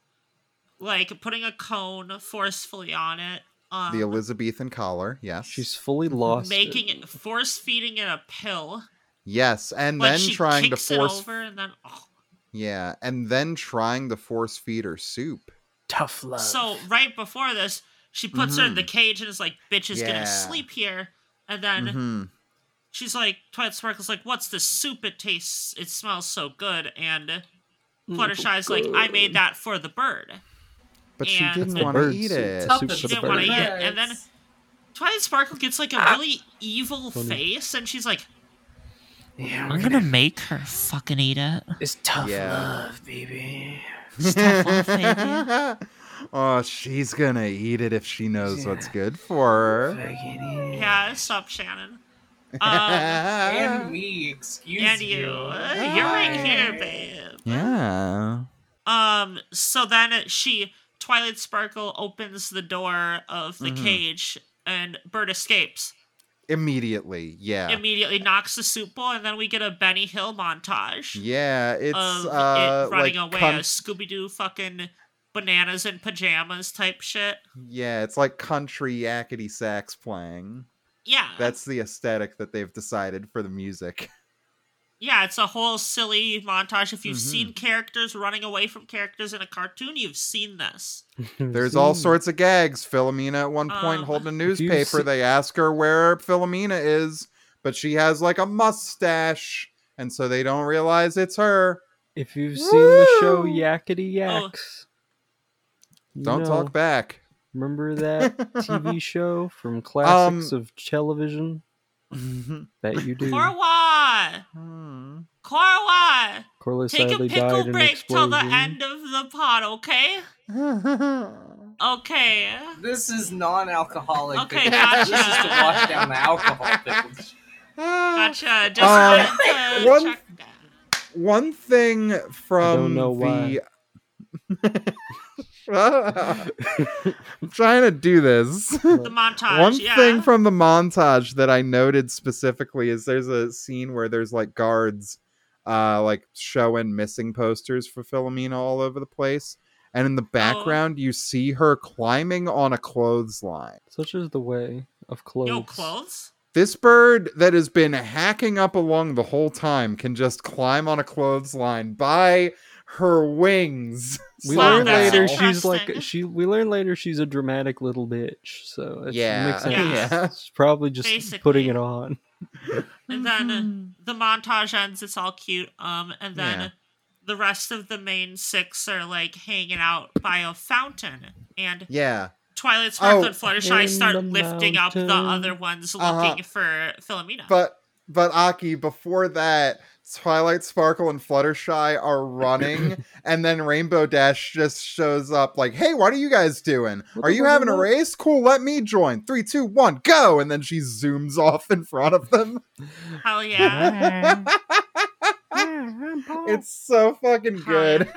like putting a cone forcefully on it, Um, the Elizabethan collar. Yes. She's fully lost. making it, force feeding it a pill, yes, and but then she trying to force. it over, and then oh. Yeah, and then trying to force feed her soup. tough love. so right before this, she puts her in the cage and is like, "Bitch is Mm-hmm. Yeah. gonna sleep here," and then. hmm she's like Twilight Sparkle's like, "What's this soup? It tastes, it smells so good." And Fluttershy's like, "I made that for the bird." But she didn't want to eat it. Tough Soup as for the didn't wanna eat it, and then- Twilight Sparkle gets like a really evil Funny. face, and she's like, yeah, "I'm gonna make her fucking eat it." It's tough Yeah. love, baby. Stuff off, baby. <laughs> oh, she's gonna eat it if she knows what's good for her. Yeah, stop, Shannon. Um, <laughs> and me, excuse and you. you, uh, you're right here, babe. yeah. Um. So then she, Twilight Sparkle, opens the door of the Mhm. cage, and Bird escapes. Immediately, yeah. Immediately knocks the soup bowl, and then we get a Benny Hill montage yeah, it's of uh it running like away, con- a Scooby Doo fucking bananas and pajamas type shit. yeah, it's like country yakety sax playing. Yeah, That's the aesthetic that they've decided for the music. <laughs> yeah, it's a whole silly montage. If you've Mhm. seen characters running away from characters in a cartoon, you've seen this. <laughs> There's all sorts of gags. Philomena at one point Um, holding a newspaper. se- They ask her where Philomena is, but she has like a mustache, and so they don't realize it's her. If you've seen the show Woo! Yakety Yaks, you Don't know, talk back. Remember that <laughs> TV show from classics Um, of television that you do? Korwa! Hmm. Korwa! Corliss Take a pickle died in an break till the end of the pod, okay? <laughs> Okay. This is non-alcoholic. Okay, gotcha. This is to wash down the alcohol pickles. Gotcha. <laughs> Just Um, wanted one- check that. One thing from know the. <laughs> <laughs> I'm trying to do this. The montage. One yeah. thing from the montage that I noted specifically is there's a scene where there's like guards uh like showing missing posters for Philomena all over the place. And in the background you see her climbing on a clothesline. Such is the way of clothes. Yo, clothes? This bird that has been hacking up along the whole time can just climb on a clothesline by her wings. <laughs> We Wow, learn that's later she's like she. We learn later she's a dramatic little bitch. So it's, Yeah, it makes sense. <laughs> yeah. It's probably just Basically. putting it on. And then <laughs> the montage ends. It's all cute. Um, and then Yeah. the rest of the main six are like hanging out by a fountain, and Yeah. Twilight Sparkle Oh, and Fluttershy start the lifting up the other ones Uh-huh. looking for Philomena. But but Aki, before that, Twilight Sparkle and Fluttershy are <clears throat> running, and then Rainbow Dash just shows up like, "Hey, what are you guys doing? What Are you having is a race? Cool, let me join. Three, two, one, go!" And then she zooms off in front of them. <laughs> Hell yeah. <laughs> It's so fucking good. <laughs>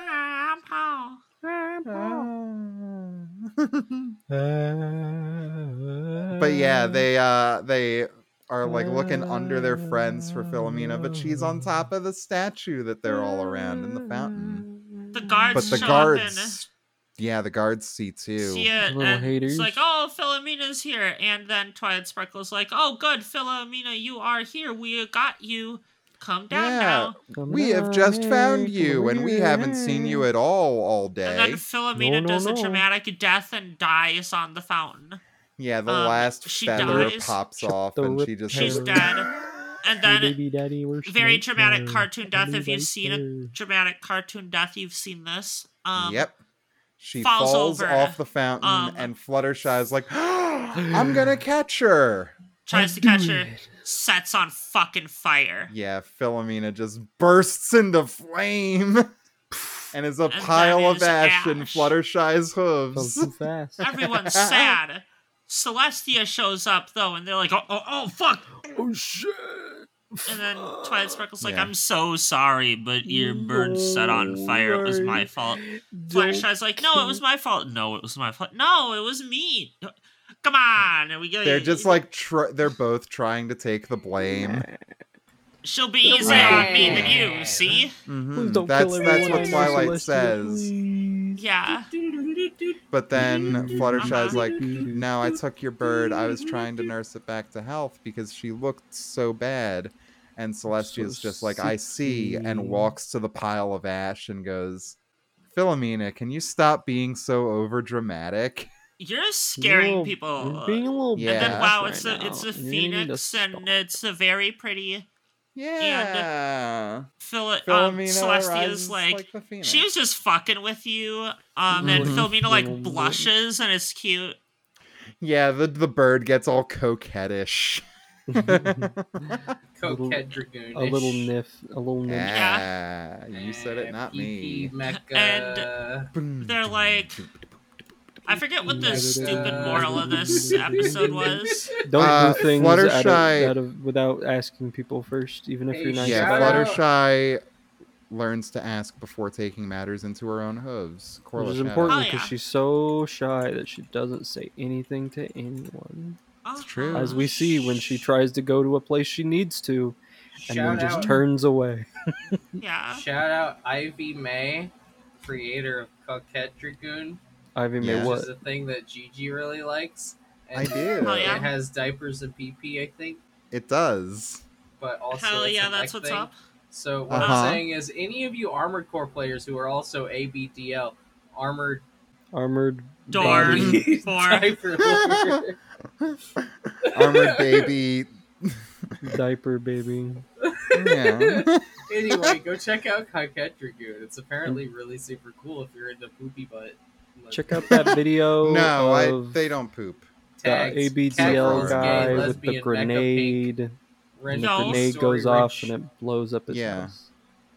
but yeah, they uh they are like looking under their friends for Philomena, but she's on top of the statue that they're all around in the fountain. Mm. The guards But the show up guards, uh, yeah, the guards see too. see it, Little haters. it's like, oh, Philomena's here, and then Twilight Sparkle's like, oh, good, Philomena, you are here. We got you. Come down Yeah. now. We have just found you, and we haven't seen you at all all day. And then day. Philomena No, no, does a dramatic death and dies on the fountain. Yeah, the um, last she feather dies. pops Shut off, the and she just She's dead. <laughs> And then baby daddy, very my dramatic car? cartoon death. I'll If you've right seen a there. dramatic cartoon death, you've seen this. Um, "Yep." She falls falls, over. off the fountain, Um, and Fluttershy is like, <gasps> "I'm <sighs> gonna catch her." Tries to I'll catch do her, it. sets on fucking fire. Yeah, Philomena just bursts into flame, <laughs> and is a And pile of is ash, in ash. Fluttershy's hooves. too fast. Everyone's <laughs> sad. Celestia shows up though, and they're like, "Oh, oh, oh fuck!" oh shit! And then Twilight Sparkle's like, Yeah. "I'm so sorry, but your bird set on fire. It was my fault." Fluttershy's like, "No, it was my fault. No, it was my fault. No, it was me. Come on." And we go. They're just like tr- they're both trying to take the blame. She'll be easier on me than you. See? Mhm. That's that's what Twilight says. Yeah. But then Uh-huh. Fluttershy's like, "No, I took your bird. I was trying to nurse it back to health because she looked so bad." And Celestia's So just like, "I see," and walks to the pile of ash and goes, "Philomena, can you stop being so over dramatic?" You're scaring You're- people. You're being a little Yeah. and then Yeah. wow, right it's a now. it's a You phoenix and it's a very pretty Yeah, Phil um, Celestia's rises like, she was just fucking with you. Um and Mhm. Philomena like <laughs> blushes and it's cute. yeah, the the bird gets all coquettish. Coquette <laughs> Dragoon. a little niff, a little niff. Ah, you said it, not me. Mecha. They're like I forget what the Yeah. stupid moral of this <laughs> episode was. Don't Uh, do things out of, out of without asking people first, even if Hey, you're nice Yeah, Shout about out- Fluttershy learns to ask before taking matters into her own hooves. Corliss Which is had it. important Oh, because yeah. she's so shy that she doesn't say anything to anyone. It's true. As we see when she tries to go to a place she needs to, and then Shout just out, turns away. Yeah. shout out Ivy May, creator of Coquette Dragoon. Ivy May Yeah. what? Which is a thing that Gigi really likes. I do. Oh, yeah? It has diapers and PP, I think, It does. but also Hell yeah, that's what's thing. up. So what Uh-huh. I'm saying is, any of you Armored Core players who are also ABDL, Armored Armored Dorn. body. For- Diaper Lord. <laughs> Armored baby. <laughs> diaper baby. Yeah. <laughs> anyway, go check out Coquette Dragoon. It's apparently really super cool if you're into poopy butt. Check out that video. <laughs> no, I, they don't poop. the Tags, ABDL Catgirls, guy gay, with the lesbian, mecha, pink, grenade. And the No. grenade story goes off and it blows up his Yeah. house.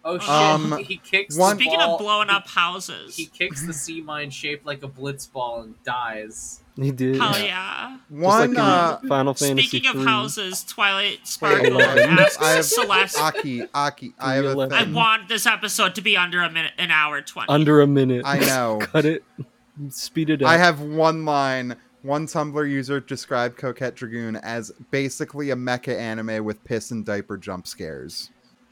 Oh shit! Um, <laughs> he kicks. one- Speaking ball, of blowing up houses. he kicks the sea mine shaped like a blitz ball and dies. <laughs> He did. Hell Just yeah. One, like in uh, Final Fantasy Speaking of houses, Twilight wait, Sparkle asks I have Celeste. Aki, Aki, I have a 311. I want this episode to be under a minute, an hour twenty. Under a minute. I know. Cut it. Speed it up. I have one line. One Tumblr user described Coquette Dragoon as basically a mecha anime with piss and diaper jump scares.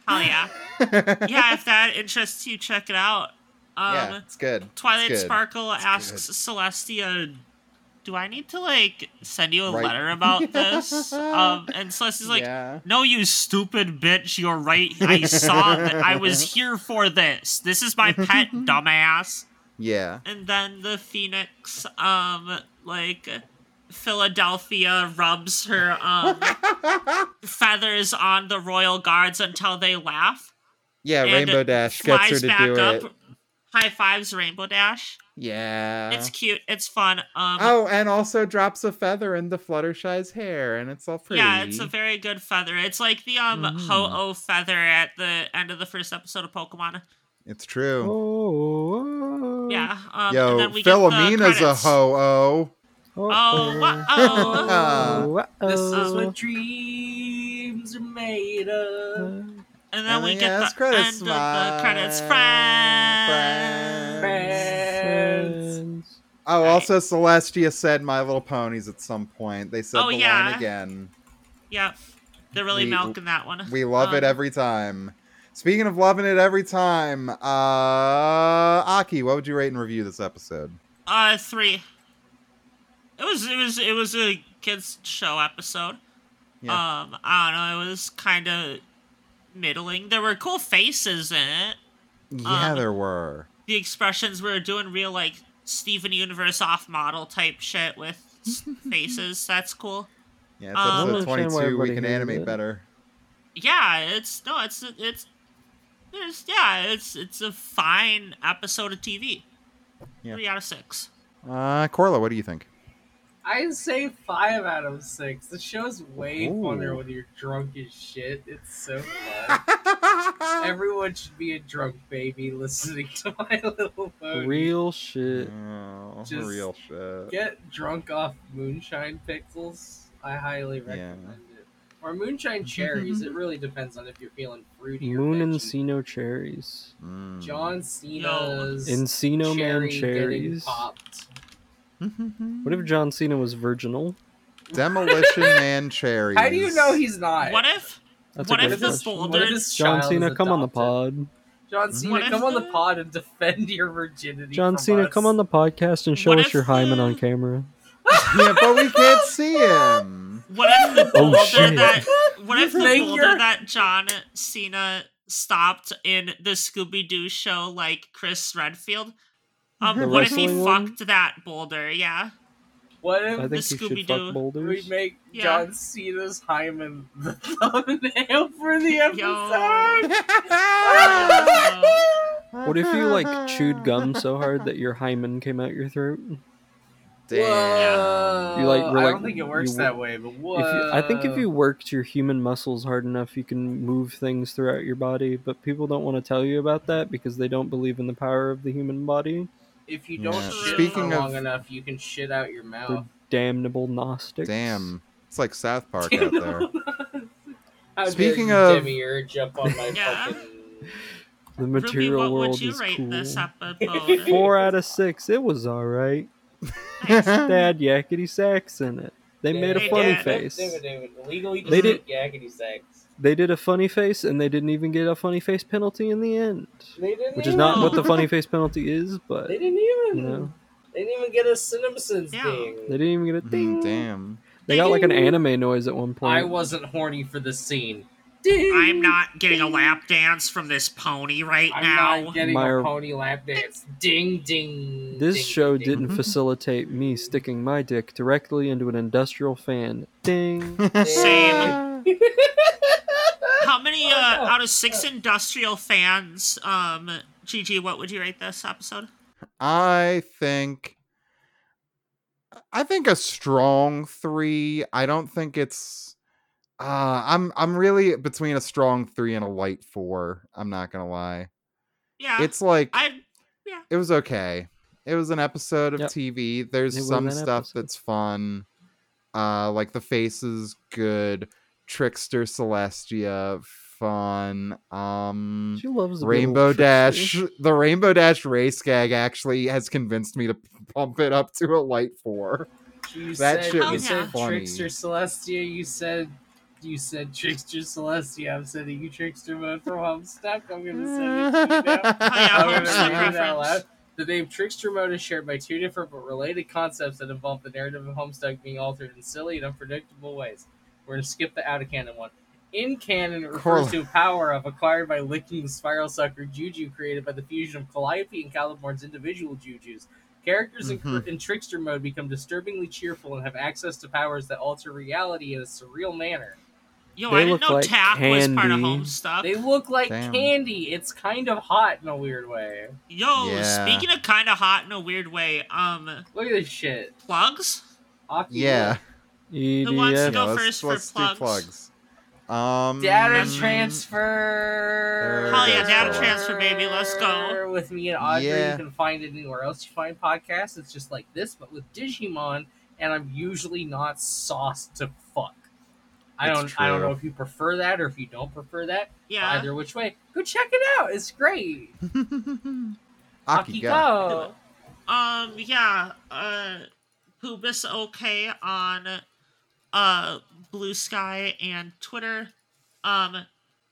Hell yeah. <laughs> Yeah, if that interests you, check it out. Um, yeah, it's good. Twilight it's good. Sparkle It's asks Celestia, "Do I need to like send you a Right. letter about <laughs> this?" um, and Celestia's like, yeah. "No, you stupid bitch! You're right. I saw that. I was <laughs> here for this. This is my pet, dumbass." Yeah. And then the Phoenix, um, like Philadelphia rubs her um <laughs> feathers on the royal guards until they laugh. Yeah, Rainbow Dash gets her flies to back do up. it. High fives, Rainbow Dash. Yeah. It's cute. It's fun. Um, Oh, and also drops a feather in the Fluttershy's hair, and it's all pretty. yeah, it's a very good feather. It's like the um Mhm. Ho-Oh feather at the end of the first episode of Pokemon. It's true. Oh, Yeah. Um, and Yo, then we get the Philomena's a credits. ho Oh, Oh, oh, This is what dreams are made of. And then And we then, get yes, the credits, end of the credits. friend. Friends. Friends. Friends. Oh, Right. also Celestia said My Little Ponies at some point. They said Oh, the yeah. line again. Yep. They're really We- milking that one. We love it Um, every time. Speaking of loving it every time, uh Aki, what would you rate and review this episode? Uh, three. It was it was it was a kids show episode. Yeah. Um, I don't know. It was kind of middling. There were cool faces in it. Yeah, um, there were. The expressions were doing real like Steven Universe off model type shit with <laughs> faces. That's cool. Yeah, it's um, episode understand 22. We can animate it. better. Yeah, it's no, it's it's there's yeah, it's it's a fine episode of TV. Yeah. Three out of six. Uh, Korla, what do you think? I say five out of six. The show's way Ooh. funner when you're drunk as shit. It's so <laughs> fun. Everyone should be a drunk baby <laughs> listening to My <laughs> Little Pony. Real shit. Oh, Just real shit. Get drunk off moonshine pixels. I highly recommend it. Or moonshine <laughs> cherries. it really depends on if you're feeling fruity or Moon veggie. Encino cherries. Mm. John Cena's Encino Man cherry getting cherries. popped. <laughs> What if John Cena was virginal? Demolition Man cherries. How do you know he's not? What if That's what a if great the question. What if his John child Cena, is come on the adopted? pod. John Cena, What if come on the the- pod and defend your virginity. John from Cena, us. come on the podcast and show What us if, your hymen on camera. <laughs> yeah, but we can't see him. What if the Oh, boulder shit. that what if the Make boulder your- that John Cena stopped in the Scooby Doo show like Chris Redfield? Um, The what if he wrestling one? fucked that boulder? Yeah. What I if think the you should Scooby-Doo. fuck we boulders. make Yeah. John Cena's hymen the thumbnail for the episode? <laughs> <laughs> What if you like chewed gum so hard that your hymen came out your throat? Damn. You, like, were, I don't think it works you- that way, but what? If you, I think if you worked your human muscles hard enough, you can move things throughout your body. But people don't want to tell you about that because they don't believe in the power of the human body. if you don't Yeah. shit Speaking for of- long enough, you can shit out your The mouth. damnable Gnostics. Damn. It's like South Park out there. <laughs> How Speaking dare you, of- Demiurge, up on my <laughs> Yeah. fucking. The Ruby, material what world would you is rate cool. this <laughs> episode? Four out of six. It was all right. Nice. They had yakety sax in it. They made a They funny did. face. David, David, legally They did- yakety sax. They did a funny face, and they didn't even get a funny face penalty in the end. They didn't Which is not what the funny face penalty is, but They didn't even. you know, They didn't even get a Simpsons Yeah. thing. they didn't even get a ding. Mm, Damn. They got like an anime noise at one point. I wasn't horny for the scene. Ding! I'm not getting a lap dance from this pony right I'm now. not getting My- a pony lap dance. Ding ding. This ding, show ding. didn't facilitate me sticking my dick directly into an industrial fan. Ding. <laughs> Same. How many uh, <laughs> out of six industrial fans, um, GG, what would you rate this episode? I think I think a strong 3. I don't think it's uh I'm I'm really between a strong 3 and a light 4. I'm not going to lie. Yeah, It's like I Yeah, it was okay. It was an episode of Yep. TV. There's It some stuff episode. that's fun. Uh like the face is good. Trickster Celestia fun. Um She loves Rainbow Dash, the Rainbow Dash race gag actually has convinced me to pump it up to a light four. You That said, shit was said funny. Trickster Celestia. You said you said Trickster Celestia. I'm sending you Trickster mode from Homestuck. I'm gonna send it to you now. <laughs> I'm gonna read it out loud. The name Trickster Mode is shared by two different but related concepts that involve the narrative of Homestuck being altered in silly and unpredictable ways. We're gonna skip the out of canon one. In canon, it refers Korla. to a power of acquired by licking the spiral sucker juju created by the fusion of Calliope and Caliborn's individual jujus. Characters in, Mhm. in trickster mode become disturbingly cheerful and have access to powers that alter reality in a surreal manner. Yo, They I didn't know like Tack was part of candy. Homestuck. They look like Damn. candy. It's kind of hot in a weird way. Yo, Yeah. speaking of kind of hot in a weird way, um, Look at this shit. plugs. Aki, Yeah. Who wants to EDF. go let's, first for let's plugs? do plugs. Um Data transfer. Hell yeah, data transfer, baby, let's go. With me and Audrey, Yeah. you can find it anywhere else you find podcasts. It's just like this, but with Digimon, and I'm usually not sauced to fuck. I don't. I don't know if you prefer that or if you don't prefer that. Yeah. Either which way, go check it out. It's great. <laughs> Aki, go. Um, yeah, uh, PoobisOK on, uh, Blue Sky and Twitter. Um,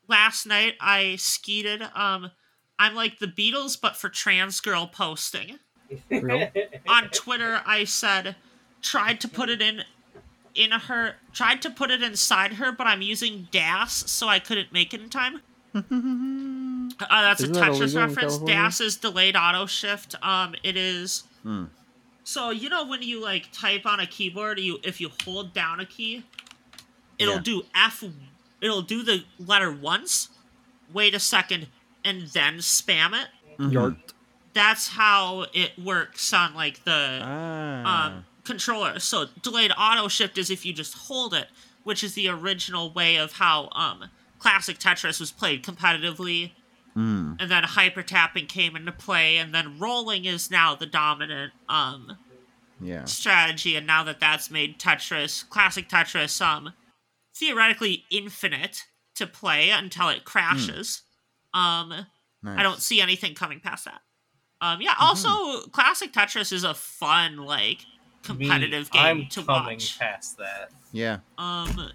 last night I skeeted, um, I'm like the Beatles, but for trans girl posting. <laughs> Real? On Twitter, I said, tried to put it in, in her, tried to put it inside her, but I'm using DAS, so I couldn't make it in time. <laughs> Uh, that's Isn't a that Tetris illegal in reference. California? DAS is delayed auto shift. Um, it is. Hmm. So you know when you like type on a keyboard, you if you hold down a key, it'll Yeah. do F. It'll do the letter once, wait a second, and then spam it. Mhm. That's how it works on like the Ah. um, controller. So delayed auto shift is if you just hold it, which is the original way of how um, classic Tetris was played competitively. Mm. And then hyper tapping came into play, and then rolling is now the dominant um, Yeah. strategy. And now that that's made Tetris, classic Tetris, um, theoretically infinite to play until it crashes. Um, Nice. I don't see anything coming past that. Um, yeah. Also, classic Tetris is a fun like competitive Me, game I'm to coming watch. past that. Yeah. Um, yeah,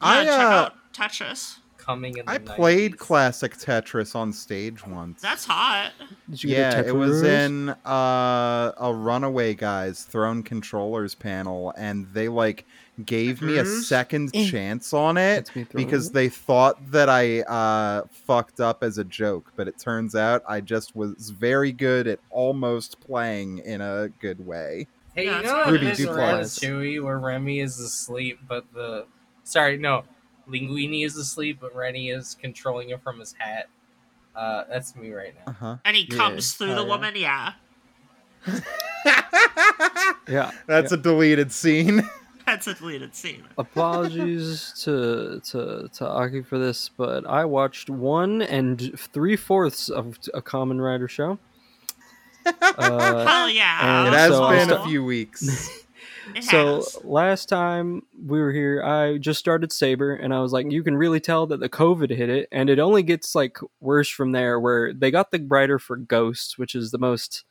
I, check uh, out Tetris. coming in the I played classic Tetris on stage once. That's hot. Did you get yeah, it was in uh, a Runaway Guys Thrown Controllers panel, and they like gave me a second Eh. chance on it That's me throwing because they thought that I uh, fucked up as a joke, but it turns out I just was very good at almost playing in a good way. Hey, Yeah, you know fine. it is Ruby Duplex. Ratatouille where Remy is asleep, but the sorry, no, Linguini is asleep, but Remy is controlling him from his hat. Uh, that's me right now. huh. And he Yeah. comes through Oh, the yeah. woman, yeah. <laughs> Yeah. That's a deleted scene. <laughs> That's a deleted scene. Apologies <laughs> to to to Aki for this, but I watched one and three fourths of a Kamen Rider show. Uh, Hell yeah. and it has so been sta- a few weeks. <laughs> So last time we were here, I just started Saber, and I was like, you can really tell that the COVID hit it, and it only gets like worse from there. Where they got the writer for Ghosts, which is the most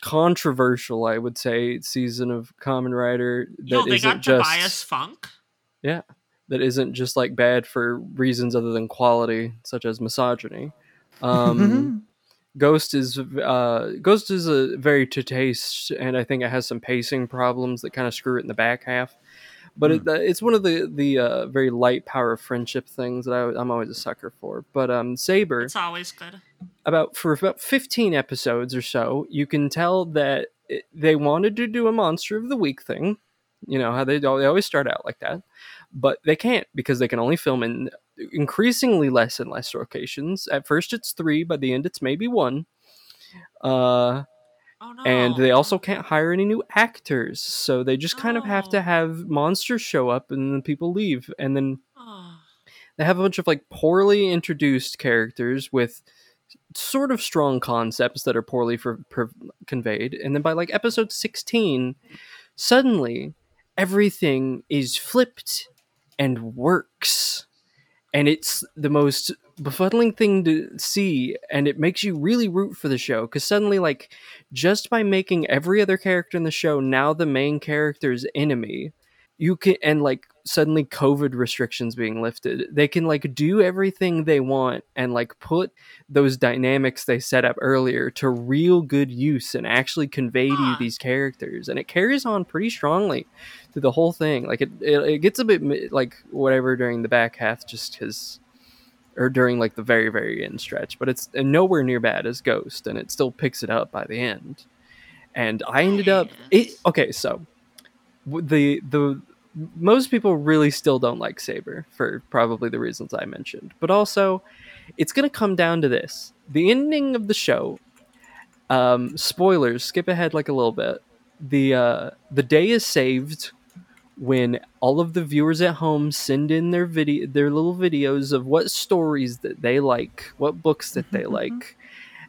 controversial, I would say, season of Kamen Rider. That Yo, they isn't got just Tobias Funk. Yeah, that isn't just like bad for reasons other than quality, such as misogyny. Um, Ghost is uh, Ghost is a very to taste, and I think it has some pacing problems that kind of screw it in the back half. But it, uh, it's one of the the uh, very light power of friendship things that I, I'm always a sucker for. But um, Saber, It's always good. about for about 15 episodes or so you can tell that it, they wanted to do a monster of the week thing you know how they, they always start out like that but they can't because they can only film in increasingly less and less locations at first it's three by the end it's maybe one. Uh, Oh no. and they also can't hire any new actors so they just kind of have to have monsters show up and then people leave. And then Oh. they have a bunch of like poorly introduced characters with sort of strong concepts that are poorly for, conveyed. And then by like episode 16 suddenly everything is flipped and works. And it's the most befuddling thing to see and it makes you really root for the show because suddenly like just by making every other character in the show now the main character's enemy you can and like suddenly covid restrictions being lifted they can like do everything they want and like put those dynamics they set up earlier to real good use and actually convey to you Ah. these characters. And it carries on pretty strongly through the whole thing. Like it it, it gets a bit like whatever during the back half just because or during like the very very end stretch but it's nowhere near bad as ghost and it still picks it up by the end. And i ended up it okay so the the most people really still don't like saber for probably the reasons i mentioned. But also it's going to come down to this. The ending of the show um spoilers skip ahead like a little bit. The uh the day is saved when all of the viewers at home send in their video their little videos of what stories that they like what books that they <laughs> like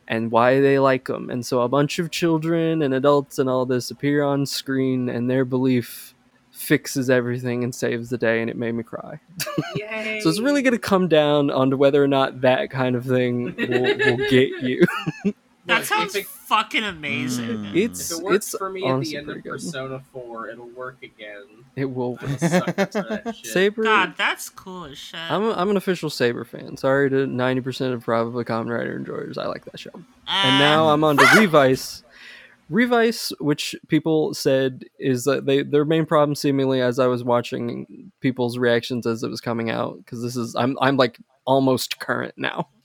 and why they like them and so a bunch of children and adults and all this appear on screen and their belief fixes everything and saves the day and it made me cry Yay! <laughs> so it's really going to come down onto whether or not that kind of thing will, will get you <laughs> That sounds it, fucking amazing. Mm. it's if it works it's for me at the end of pretty good. Persona 4, it'll work again. it will I'm a sucker for that <laughs> shit. saber God, that's cool as shit. I'm, a, I'm an official Saber fan. Sorry to 90% of probably Kamen Rider enjoyers. I like that show. And Ah. now I'm on to Revice. Revice, which people said is that they their main problem seemingly as I was watching people's reactions as it was coming out because this is I'm I'm like almost current now. <laughs>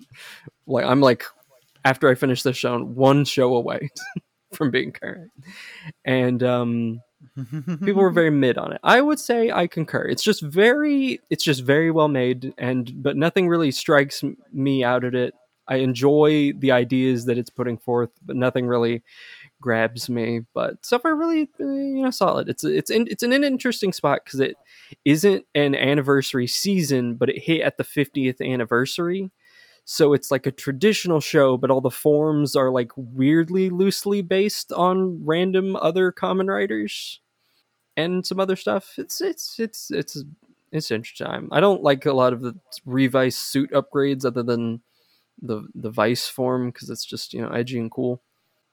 Like I'm like after I finish this show, one show away <laughs> from being current. And um people were very <laughs> mid on it. I would say I concur. It's just very it's just very well made and but nothing really strikes me out at it. I enjoy the ideas that it's putting forth, but nothing really grabs me. But so far, really, uh, you know, solid. It's it's in, it's an interesting spot because it isn't an anniversary season, but it hit at the 50th anniversary. So it's like a traditional show, but all the forms are like weirdly loosely based on random other Kamen Riders and some other stuff. It's it's it's it's it's interesting. I don't like a lot of the revice suit upgrades other than the the vice form because it's just you know edgy and cool.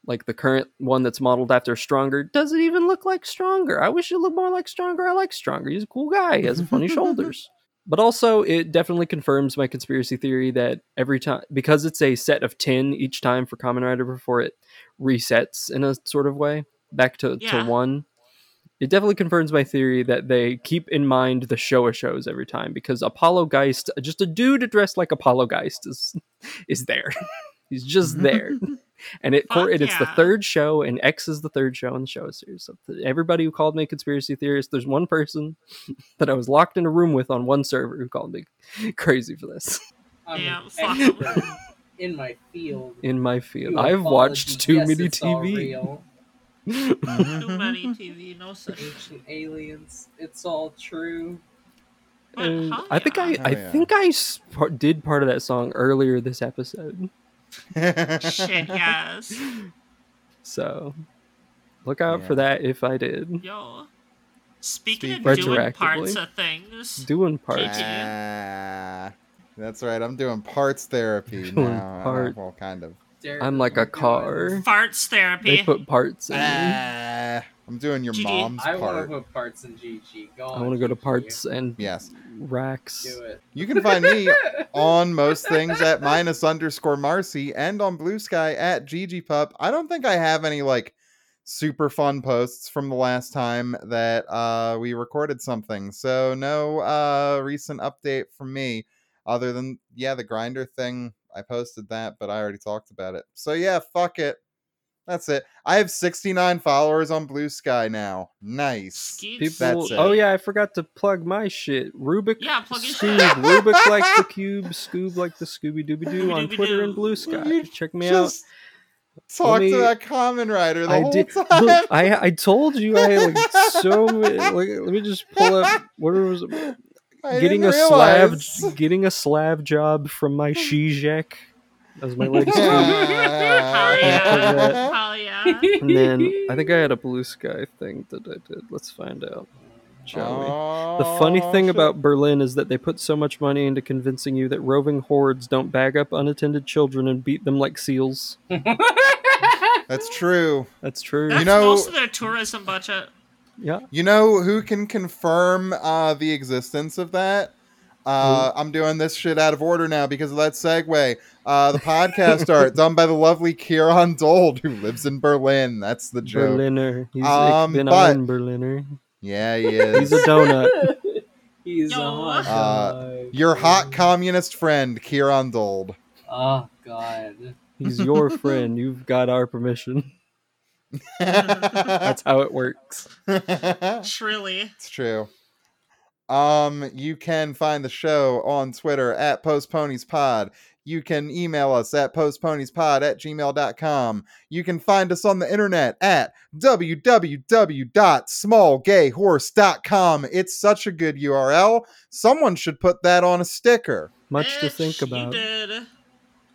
Like the current one that's modeled after Stronger doesn't even look like Stronger. I wish it looked more like Stronger. I like Stronger. He's a cool guy. He has funny <laughs> shoulders. but also it definitely confirms my conspiracy theory that every time because it's a set of 10 each time for Kamen Rider before it resets in a sort of way back to, Yeah. to one it definitely confirms my theory that they keep in mind the Showa shows every time because Apollo Geist, just a dude dressed like Apollo Geist, is is there. <laughs> He's just there, <laughs> and it Fuck and it's the third show, and X is the third show in the show series. So everybody who called me a conspiracy theorist, there's one person <laughs> that I was locked in a room with on one server who called me <laughs> crazy for this I'm an Yeah, fuck 'em. expert in my field. in my field. I've watched too yes, many TV. Too many TV, no such. Ancient aliens, it's all true. But And I think I, yeah. Hell I yeah. think I par- did part of that song earlier this episode. Shit, yes. <laughs> So look out Yeah. for that if I did. Yo. Speaking Speak- of doing parts of things, Doing parts. Yeah. Ah, that's right. I'm doing parts therapy <laughs> Doing now. Part- Well, kind of. Derek, I'm like a car. farts therapy. They therapy. put parts in me. I'm doing your GG. mom's I want part. to put parts in GG. Go I on, want to go to GG. parts and Yes. racks. Do it. You can find me <laughs> on most things at minus underscore Marci and on Blue Sky at GGPup. I don't think I have any like super fun posts from the last time that uh we recorded something. So no uh recent update from me other than yeah, the Grindr thing. I posted that, but I already talked about it. So yeah, fuck it. That's it. I have 69 followers on Blue Sky now. Nice. People, That's it. oh yeah, I forgot to plug my shit. Rubik, Yeah, plug your Scoob, shit. <laughs> Rubik like the cube, Scoob like the Scooby Dooby Doo on Twitter and Blue Sky. You Check me out. Talk me- to that Kamen Rider the I whole did. time. <laughs> Look, I I told you I had like so <laughs> many. Like, let me just pull up. What was it? I getting a didn't slab? Getting a slab job from my Shijek. That was my latest <laughs> tweet. Hell yeah. that. Hell yeah. And then I think I had a blue sky thing that I did. Let's find out. Shall we? The funny thing shit. about Berlin is that they put so much money into convincing you that roving hordes don't bag up unattended children and beat them like seals. <laughs> that's true. That's true. That's know- most of their tourism budget. yeah. You know who can confirm uh, the existence of that? Uh, I'm doing this shit out of order now because of that segue. Uh, the podcast <laughs> art done by the lovely Ciarán Dold, who lives in Berlin. That's the joke. Berliner. He's Um, ich bin but- ein Berliner. Yeah, he <laughs> is. He's a donut. <laughs> He's Yo. a hot Uh. Your hot communist friend, Ciarán Dold. Oh God. He's your friend. You've got our permission. That's how it works. Truly. It's true. Um, you can find the show on Twitter at postponiespod. You can email us at postponiespod at gmail.com. You can find us on the internet at www.smallgayhorse.com. It's such a good URL. Someone should put that on a sticker. Much to think about.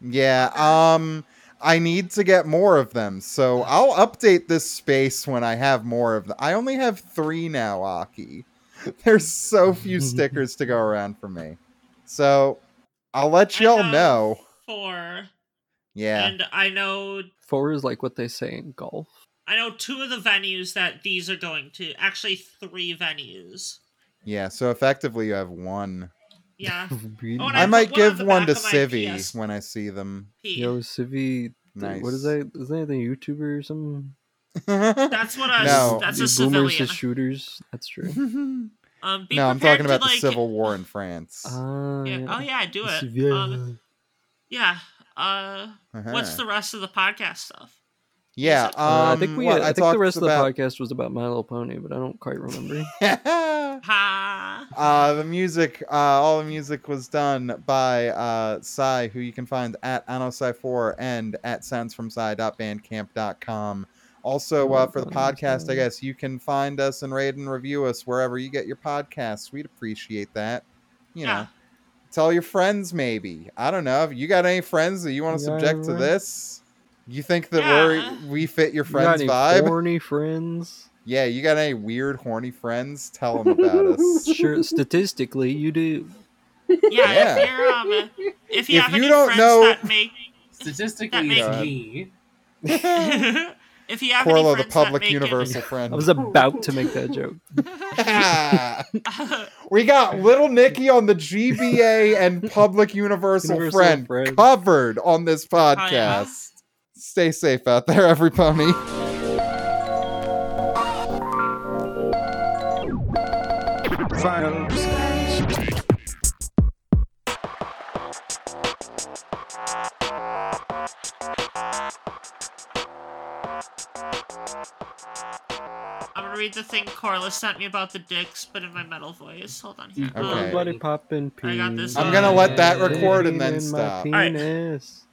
Yeah, um I need to get more of them. So I'll update this space when I have more of them. I only have 3 now, Aki. <laughs> There's so few stickers to go <laughs> around for me. So I'll let y'all know. Four. Yeah. And I know Four is like what they say in golf. I know two of the venues that these are going to. Actually three venues. Yeah, so effectively you have one. Yeah. <laughs> Really? Oh, and I, might one give one to back Civi PS. when I see them. P. Yo, Civi. Nice. What is that? Is that a YouTuber or something? That's what <laughs> I No. that's You a boomers civilian. to shooters. That's true. <laughs> Um be no, I'm prepared talking to, about the Civil War in France. Ah, Yeah. Oh yeah, do it. Um, yeah. Uh what's Uh-huh. the rest of the podcast stuff? yeah, um, Uh, I think we. what, I, think the rest about... of the podcast was about My Little Pony, but I don't quite remember. <laughs> Ha. Uh, the music, uh, all the music was done by uh, Psy, who you can find at AnoSci4 and at soundsfromsci.bandcamp.com. Also, uh, for the podcast, I guess you can find us and rate and review us wherever you get your podcasts. We'd appreciate that. You know, Yeah. tell your friends maybe. I don't know. Have you got any friends that you want to subject to this? You think that Yeah. we're we fit your You got friends' any vibe? Horny friends? Yeah, you got any weird horny friends? Tell them about us. <laughs> Sure. statistically, you do. Yeah, Yeah. if you're um if you If have you any don't friends know- that make Statistically, That it's makes- me. <laughs> <laughs> if you have Corlo, any the public make it- universal <laughs> friend. I was about to make that <laughs> joke. <laughs> we got little Nicky on the GBA and public universal, Universal friend, friend. covered on this podcast. Oh, yeah. Stay safe out there, every pony. Read the thing Corliss sent me about the dicks, but in my metal voice. Hold on here. Okay. Um, Everybody popping I got this. I'm gonna let that record and then stop. Alright. penis.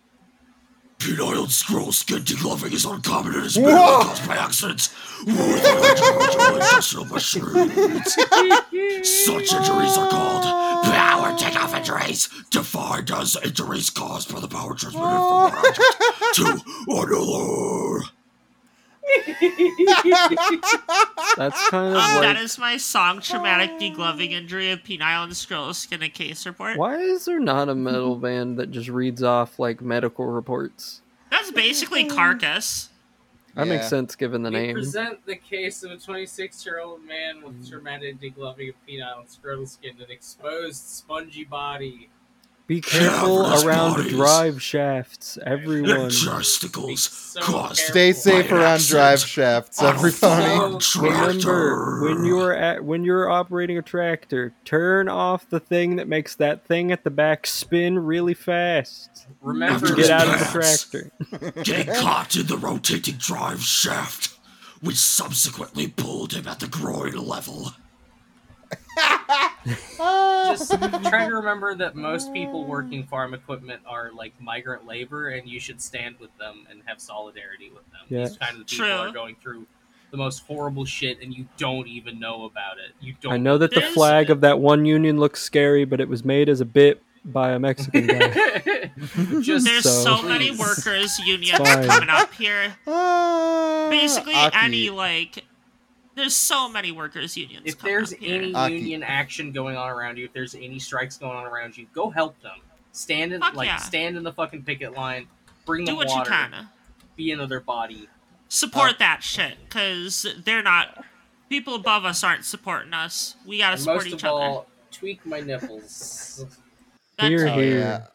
Penile scroll skin degloving is uncommon and is Whoa! mainly caused by accidents with individual. Such injuries are called power takeoff injuries, defined as injuries caused by the power transmitted from one object to another. That's kind of Um, like. is my song traumatic degloving injury of penile and scrotal skin a case report. Why is there not a metal band that just reads off like medical reports? That's basically carcass. That makes sense given the we name. present the case of a 26 year old man with traumatic degloving of penile and scrotal skin and exposed spongy body. Be careful Cavernous around bodies. drive shafts, everyone. Testicles So caused. Stay safe around drive shafts, on a every pony. farm Remember, when you're at when you're operating a tractor, turn off the thing that makes that thing at the back spin really fast. Remember, After Get out of the tractor. getting <laughs> caught in the rotating drive shaft, which subsequently pulled him at the groin level. Just try to remember that most people <laughs> working farm equipment are like migrant labor, and you should stand with them and have solidarity with them. Yeah. These kind of people True. are going through the most horrible shit, and you don't even know about it. You don't. I know that the There's- flag of that one union looks scary, but it was made as a bit by a Mexican guy. <laughs> just There's So- so, many workers unions coming up here. <laughs> Ah, Basically, Aki. any like, there's so many workers unions. if there's up here. any Aki. union action going on around you, if there's any strikes going on around you, go help them. Stand in Fuck like yeah. stand in the fucking picket line. Bring do them what water. you can. Be another body. Support Uh, that shit, cause they're not. People above us aren't supporting us. We gotta support most each of other. all, tweak my nipples. <laughs> That Here, too. Oh, here. yeah.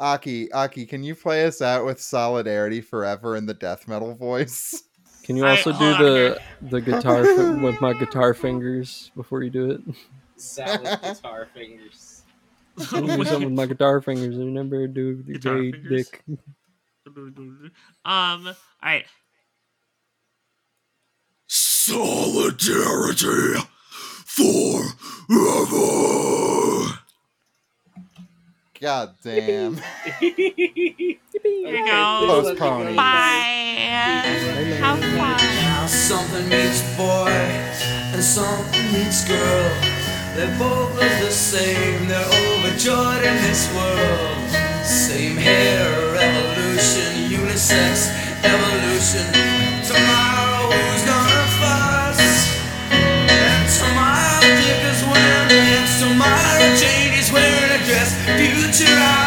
Aki, Aki, can you play us out with Solidarity Forever in the death metal voice? <laughs> Can you also hold do on the the guitar fi- with my guitar fingers before you do it? Salad guitar fingers. Can you do something with my guitar fingers? I never do with your Guitar gay fingers? dick. Um. All right. Solidarity forever. God damn. Here you go. Postpone. Bye. Have fun. Something meets boy and something meets girl. They both look the same, they're overjoyed in this world. Same hair, evolution, unisex, evolution. Tomorrow, who's gonna Future